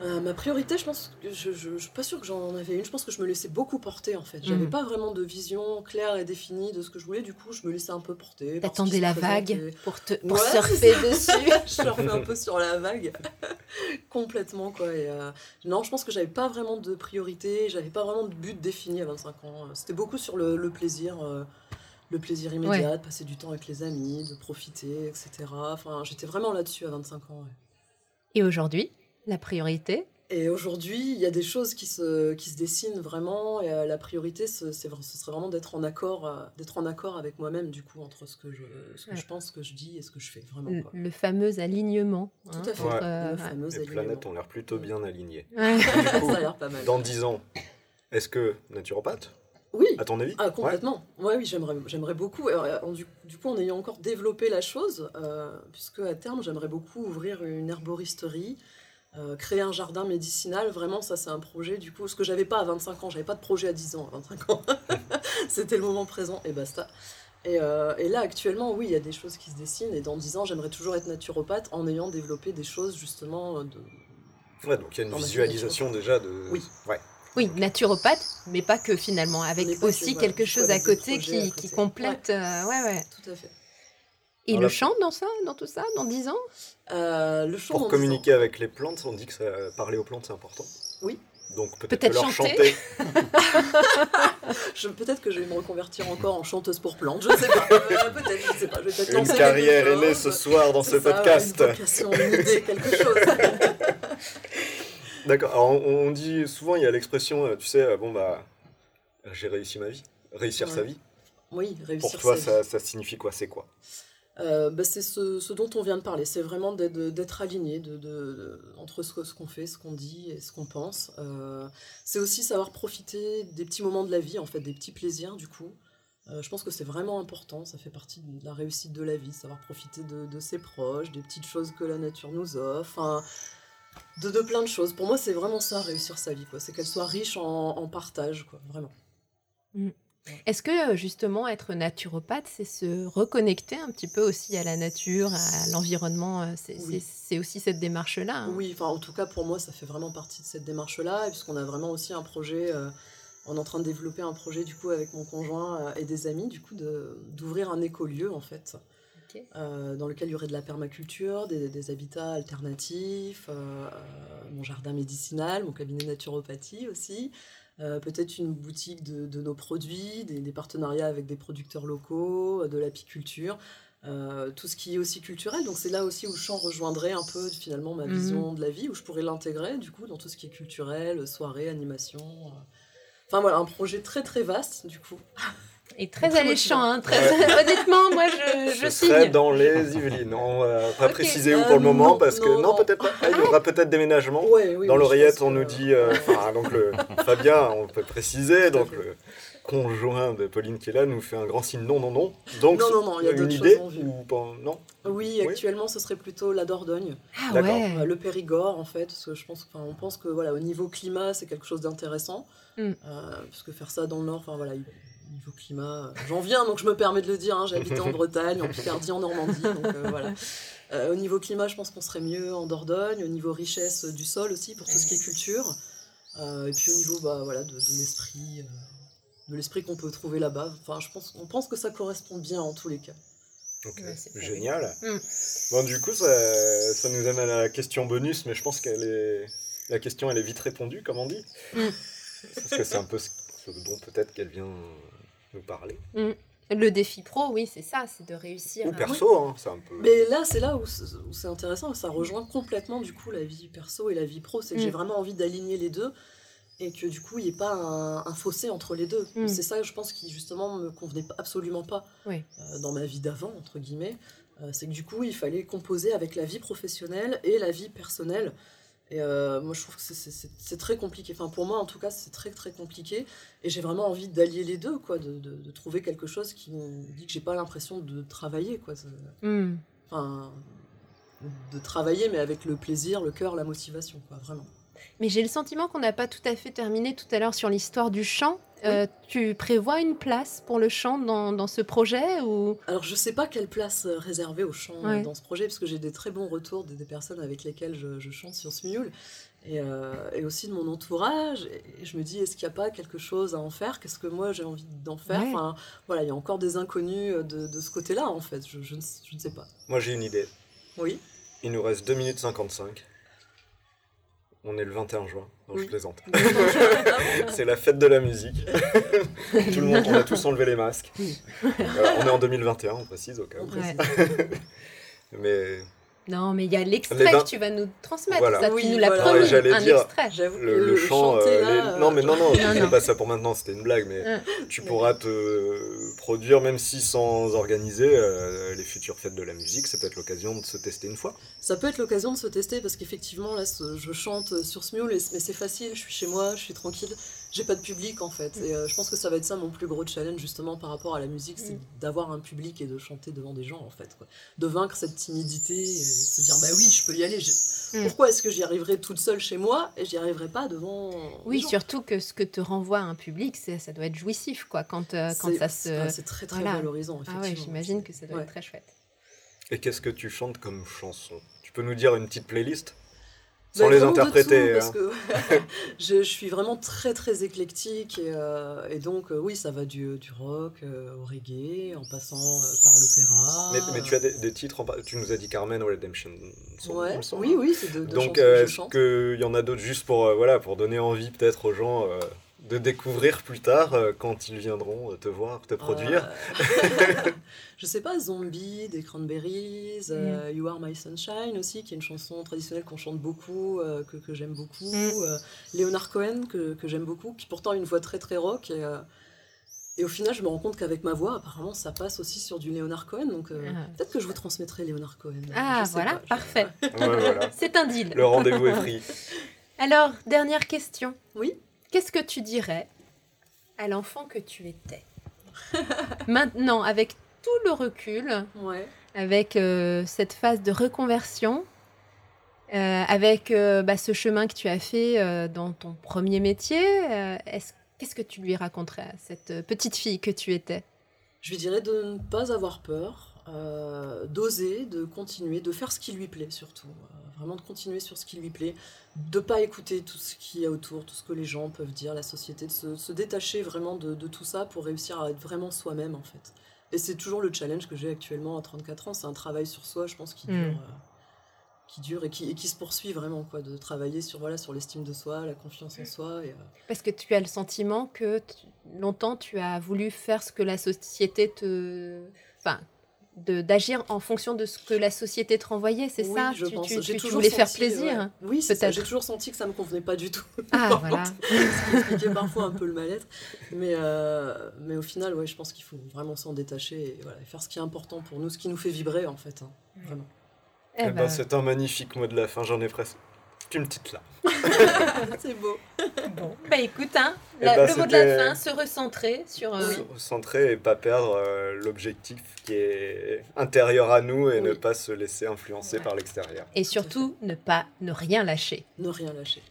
Euh, ma priorité, je pense que je, je, suis pas sûre que j'en avais une. Je pense que je me laissais beaucoup porter en fait. J'avais mm. pas vraiment de vision claire et définie de ce que je voulais. Du coup, je me laissais un peu porter. T'attendais la vague pour te pour surfer dessus. [LAUGHS] je surfais un peu sur la vague [LAUGHS] complètement quoi. Et, euh, non, je pense que j'avais pas vraiment de priorité. J'avais pas vraiment de but défini à 25 ans. C'était beaucoup sur le, le plaisir. Euh, le plaisir immédiat, de passer du temps avec les amis, de profiter, etc. Enfin, j'étais vraiment là-dessus à 25 ans. Et aujourd'hui la priorité? Et aujourd'hui, il y a des choses qui se, qui se dessinent vraiment. Et euh, la priorité, ce, ce serait vraiment d'être en accord, euh, d'être en accord avec moi-même, du coup, entre ce que je, ce que je pense, ce que je dis et ce que je fais. Vraiment, Le, fameux alignement. Tout à fait. Euh, les planètes ont l'air plutôt bien alignées. [LAUGHS] Ça a l'air pas mal. Dans 10 ans, est-ce que naturopathe? Oui. À ton avis? ah, Complètement. Ouais. oui, j'aimerais, j'aimerais beaucoup. du, du, coup, en ayant encore développé la chose, puisque à terme, j'aimerais beaucoup ouvrir une herboristerie euh, créer un jardin médicinal, vraiment, ça c'est un projet du coup, ce que j'avais pas à 25 ans, j'avais pas de projet à 10 ans, à 25 ans. [LAUGHS] C'était le moment présent et basta. Et, euh, et, là actuellement, oui, il y a des choses qui se dessinent et dans 10 ans, j'aimerais toujours être naturopathe en ayant développé des choses justement de. Ouais, donc il y a une visualisation déjà de. Oui. Ouais. Oui, naturopathe, mais pas que finalement, avec aussi quelque chose à côté, qui, qui, complète. Ouais. Euh, ouais, ouais. Tout à fait. Et le chant dans ça, dans tout ça, dans 10 ans? Euh, le Pour communiquer avec les plantes, on dit que ça, parler aux plantes c'est important. Oui. Donc peut-être leur chanter. [LAUGHS] peut-être que je vais me reconvertir encore en chanteuse pour plantes, je sais pas. Euh, peut-être, je sais pas. une carrière est née ce soir dans ce podcast. Une une idée, quelque chose. [LAUGHS] D'accord. Alors on, dit souvent, il y a l'expression, euh, tu sais, bon bah, j'ai réussi ma vie, réussir sa vie. Oui, réussir Pour toi, ça, ça signifie quoi? C'est quoi? Euh, bah, c'est ce, dont on vient de parler. C'est vraiment d'être aligné de, entre ce, qu'on fait, ce qu'on dit et ce qu'on pense. Euh, c'est aussi savoir profiter des petits moments de la vie, en fait, des petits plaisirs, du coup. Euh, je pense que c'est vraiment important, ça fait partie de la réussite de la vie, savoir profiter de, ses proches, des petites choses que la nature nous offre, de, de plein de choses. Pour moi, c'est vraiment ça, réussir sa vie, quoi. C'est qu'elle soit riche en, partage, quoi, vraiment. Mmh. Est-ce que euh, justement être naturopathe, c'est se reconnecter un petit peu aussi à la nature, à l'environnement euh, C'est aussi cette démarche-là hein? Oui, enfin, en tout cas pour moi, ça fait vraiment partie de cette démarche-là, puisqu'on a vraiment aussi un projet, euh, on est en train de développer un projet du coup avec mon conjoint et des amis, du coup d'ouvrir un écolieu en fait. Dans lequel il y aurait de la permaculture, des, habitats alternatifs, mon jardin médicinal, mon cabinet naturopathie aussi, euh, peut-être une boutique de, nos produits, des, partenariats avec des producteurs locaux, euh, de l'apiculture, euh, tout ce qui est aussi culturel. Donc c'est là aussi où le chant rejoindrait un peu finalement ma mhm. vision de la vie, où je pourrais l'intégrer du coup dans tout ce qui est culturel, soirée, animation. Enfin voilà, un projet très très vaste du coup. [LAUGHS] Et très alléchant, hein, très... [LAUGHS] honnêtement, moi je, [LAUGHS] je, je serais dans les Yvelines. On va pas préciser où pour le moment parce que non, peut-être pas. Ah, il y aura peut-être déménagement. dans l'oreillette, on nous dit, euh, [LAUGHS] donc le Fabien, on peut préciser, donc le conjoint de Pauline qui est là nous fait un grand signe non non non. Donc non, non, non, il y a une idée ou pas, non? Oui, actuellement, ce serait plutôt la Dordogne, ah, ouais. Euh, le Périgord en fait, parce que je pense, on pense que voilà, au niveau climat, c'est quelque chose d'intéressant, mm. euh, parce que faire ça dans le nord, enfin voilà, niveau climat, j'en viens, donc je me permets de le dire, hein, j'habite en [LAUGHS] Bretagne, en Picardie, en Normandie, donc euh, voilà. Euh, au niveau climat, je pense qu'on serait mieux en Dordogne, au niveau richesse du sol aussi, pour tout ce qui est culture, euh, et puis au niveau bah, voilà, de, l'esprit de l'esprit qu'on peut trouver là-bas. Enfin, je pense, on pense que ça correspond bien en tous les cas. Ok, Ouais, c'est génial. Mm. Bon, du coup, ça, ça nous amène à la question bonus, mais je pense qu'elle est. La question, elle est vite répondue, comme on dit. Mm. Parce que c'est un peu ce ce dont peut-être qu'elle vient nous parler. Le défi pro, oui, c'est ça, c'est de réussir. Ou à- perso, hein, c'est un peu. Mais là, c'est là où c'est intéressant, ça rejoint complètement du coup la vie perso et la vie pro. C'est que Mm. j'ai vraiment envie d'aligner les deux et que du coup, il n'y ait pas un, un fossé entre les deux. Mm. C'est ça, je pense, qui justement me convenait absolument pas Oui. euh, dans ma vie d'avant, entre guillemets. Euh, c'est que du coup, il fallait composer avec la vie professionnelle et la vie personnelle. Et euh, moi, je trouve que c'est- très compliqué. Enfin, pour moi, en tout cas, c'est très très compliqué. Et j'ai vraiment envie d'allier les deux, quoi, de, de- de trouver quelque chose qui me dit que j'ai pas l'impression de travailler, quoi. Hmm. enfin, de travailler, mais avec le plaisir, le cœur, la motivation, quoi, vraiment. Mais j'ai le sentiment qu'on n'a pas tout à fait terminé tout à l'heure sur l'histoire du chant. Euh, tu prévois une place pour le chant dans, dans ce projet ou? Alors, je sais pas quelle place euh, réserver au chant euh, Ouais. dans ce projet, parce que j'ai des très bons retours des, des personnes avec lesquelles je, je chante sur Smule, et, euh, et aussi de mon entourage. Et je me dis, est-ce qu'il n'y a pas quelque chose à en faire? Qu'est-ce que moi j'ai envie d'en faire? Ouais. Enfin, voilà, il y a encore des inconnus de, de ce côté-là, en fait. Je, je ne, je ne sais pas. Moi, j'ai une idée. Oui. Il nous reste 2 minutes 55. On est le 21 juin. Non, je plaisante. [LAUGHS] C'est la fête de la musique. [LAUGHS] Tout le monde, on a tous enlevé les masques. On est en 2021, on précise au cas où. [LAUGHS] Mais Non, mais il y a l'extrait bains- que tu vas nous transmettre. Voilà. Ça, tu Oui, nous l'as voilà. promis, un dire- extrait. J'avoue que le, le chant. chanter, euh, là, les- Non, mais non, non, Non, je non. fais pas ça pour maintenant, c'était une blague. Mais Euh, tu pourras te produire, même si sans organiser, euh, les futures fêtes de la musique. C'est peut-être l'occasion de se tester une fois. Ça peut être l'occasion de se tester parce qu'effectivement, là, je chante sur Smule, mais c'est facile, je suis chez moi, je suis tranquille, j'ai pas de public en fait. Et euh, je pense que ça va être ça mon plus gros challenge justement par rapport à la musique, c'est Mm. d'avoir un public et de chanter devant des gens en fait. Quoi. De vaincre cette timidité et se dire, bah oui, je peux y aller. je- Mm. Pourquoi est-ce que j'y arriverai toute seule chez moi et j'y arriverai pas devant. Oui, gens surtout que ce que te renvoie un public, c'est- ça doit être jouissif, quoi, quand, euh, quand ça se... C'est très très voilà. valorisant. Ah ouais, effectivement. j'imagine que ça doit Ouais. être très chouette. Et qu'est-ce que tu chantes comme chanson? Tu peux nous dire une petite playlist? Sans Bah, les interpréter. tout, parce hein. que [LAUGHS] je, je suis vraiment très très éclectique et, euh, et donc euh, oui ça va du, du rock euh, au reggae en passant par l'opéra. Mais, mais tu as des, des titres, en tu nous as dit Carmen Redemption ouais. oui oui c'est de, de Donc, est-ce qu'il y en a d'autres juste pour, voilà, pour donner envie peut-être aux gens de découvrir plus tard euh, quand ils viendront euh, te voir, te produire Euh, [LAUGHS] [LAUGHS] je sais pas Zombie des Cranberries, Mm. euh, You Are My Sunshine aussi qui est une chanson traditionnelle qu'on chante beaucoup euh, que, que j'aime beaucoup. Mm. euh, Leonard Cohen que, que j'aime beaucoup qui pourtant a une voix très très rock et euh, et au final, je me rends compte qu'avec ma voix, apparemment, ça passe aussi sur du Leonard Cohen. Donc, euh, Ah. peut-être que je vous transmettrai Leonard Cohen. Ah, voilà, pas, parfait. Ouais, voilà. [LAUGHS] C'est un deal. Le rendez-vous est pris. Alors, dernière question. Oui. Qu'est-ce que tu dirais à l'enfant que tu étais [LAUGHS] Maintenant, avec tout le recul, Ouais. avec euh, cette phase de reconversion, euh, avec euh, bah, ce chemin que tu as fait dans ton premier métier, est-ce- qu'est-ce que tu lui raconterais à cette petite fille que tu étais? Je lui dirais de ne pas avoir peur, euh, d'oser, de continuer, de faire ce qui lui plaît surtout. Euh, vraiment de continuer sur ce qui lui plaît, de pas écouter tout ce qu'il y a autour, tout ce que les gens peuvent dire, la société, de se, se détacher vraiment de, de tout ça pour réussir à être vraiment soi-même en fait. Et c'est toujours le challenge que j'ai actuellement à 34 ans, c'est un travail sur soi, je pense, qui dure, Mm. euh, qui, dure et, qui, et qui se poursuit vraiment, quoi, de travailler sur voilà sur l'estime de soi, la confiance en soi. Et, euh, Parce que tu as le sentiment que tu- longtemps tu as voulu faire ce que la société te... Enfin, d'agir en fonction de ce que la société te renvoyait, c'est Oui, ça je tu, pense. tu- J'ai tu- voulais faire plaisir ouais. Oui, peut-être. J'ai toujours senti que ça me convenait pas du tout. Ah, voilà. ce qui expliquait parfois un peu le mal-être. Mais, euh, mais au final, ouais, je pense qu'il faut vraiment s'en détacher et, voilà, et faire ce qui est important pour nous, ce qui nous fait vibrer en fait. hein, vraiment. Eh Eh ben, ben, c'est un magnifique mot de la fin, j'en ai presque une petite là. [LAUGHS] c'est beau. bon. Bah écoute, hein, Eh la- ben, le mot de la fin, se recentrer sur... euh, Se recentrer et pas perdre euh, l'objectif qui est intérieur à nous et Oui. ne pas se laisser influencer Ouais. par l'extérieur. Et surtout, ne pas, ne rien lâcher. Ne rien lâcher.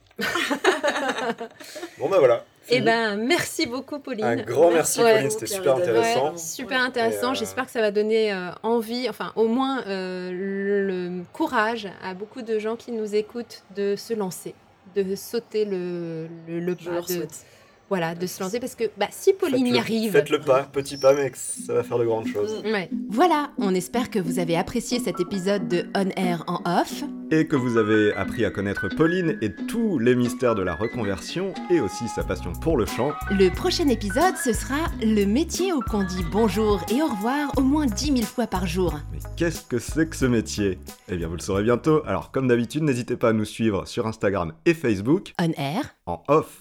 Bon ben voilà. Eh ben, merci beaucoup, Pauline. un grand merci Ouais. Pauline, c'était super Ouais, intéressant. super intéressant. Euh, J'espère que ça va donner euh, envie, enfin au moins euh, le, le courage à beaucoup de gens qui nous écoutent de se lancer, de sauter le, le, le Je pas, leur de, souhaite. Voilà, de se lancer parce que bah, si Pauline y arrive. Faites le pas, petit pas, mais ça va faire de grandes choses. Ouais. Voilà, on espère que vous avez apprécié cet épisode de On Air en off. Et que vous avez appris à connaître Pauline et tous les mystères de la reconversion et aussi sa passion pour le chant. Le prochain épisode, ce sera le métier où qu'on dit bonjour et au revoir au moins 10 000 fois par jour. Mais qu'est-ce que c'est que ce métier? Eh bien, vous le saurez bientôt. Alors, comme d'habitude, n'hésitez pas à nous suivre sur Instagram et Facebook On Air, en off.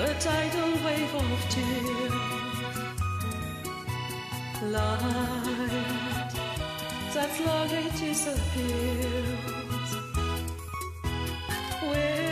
a tidal wave of tears, light that slowly disappears. Where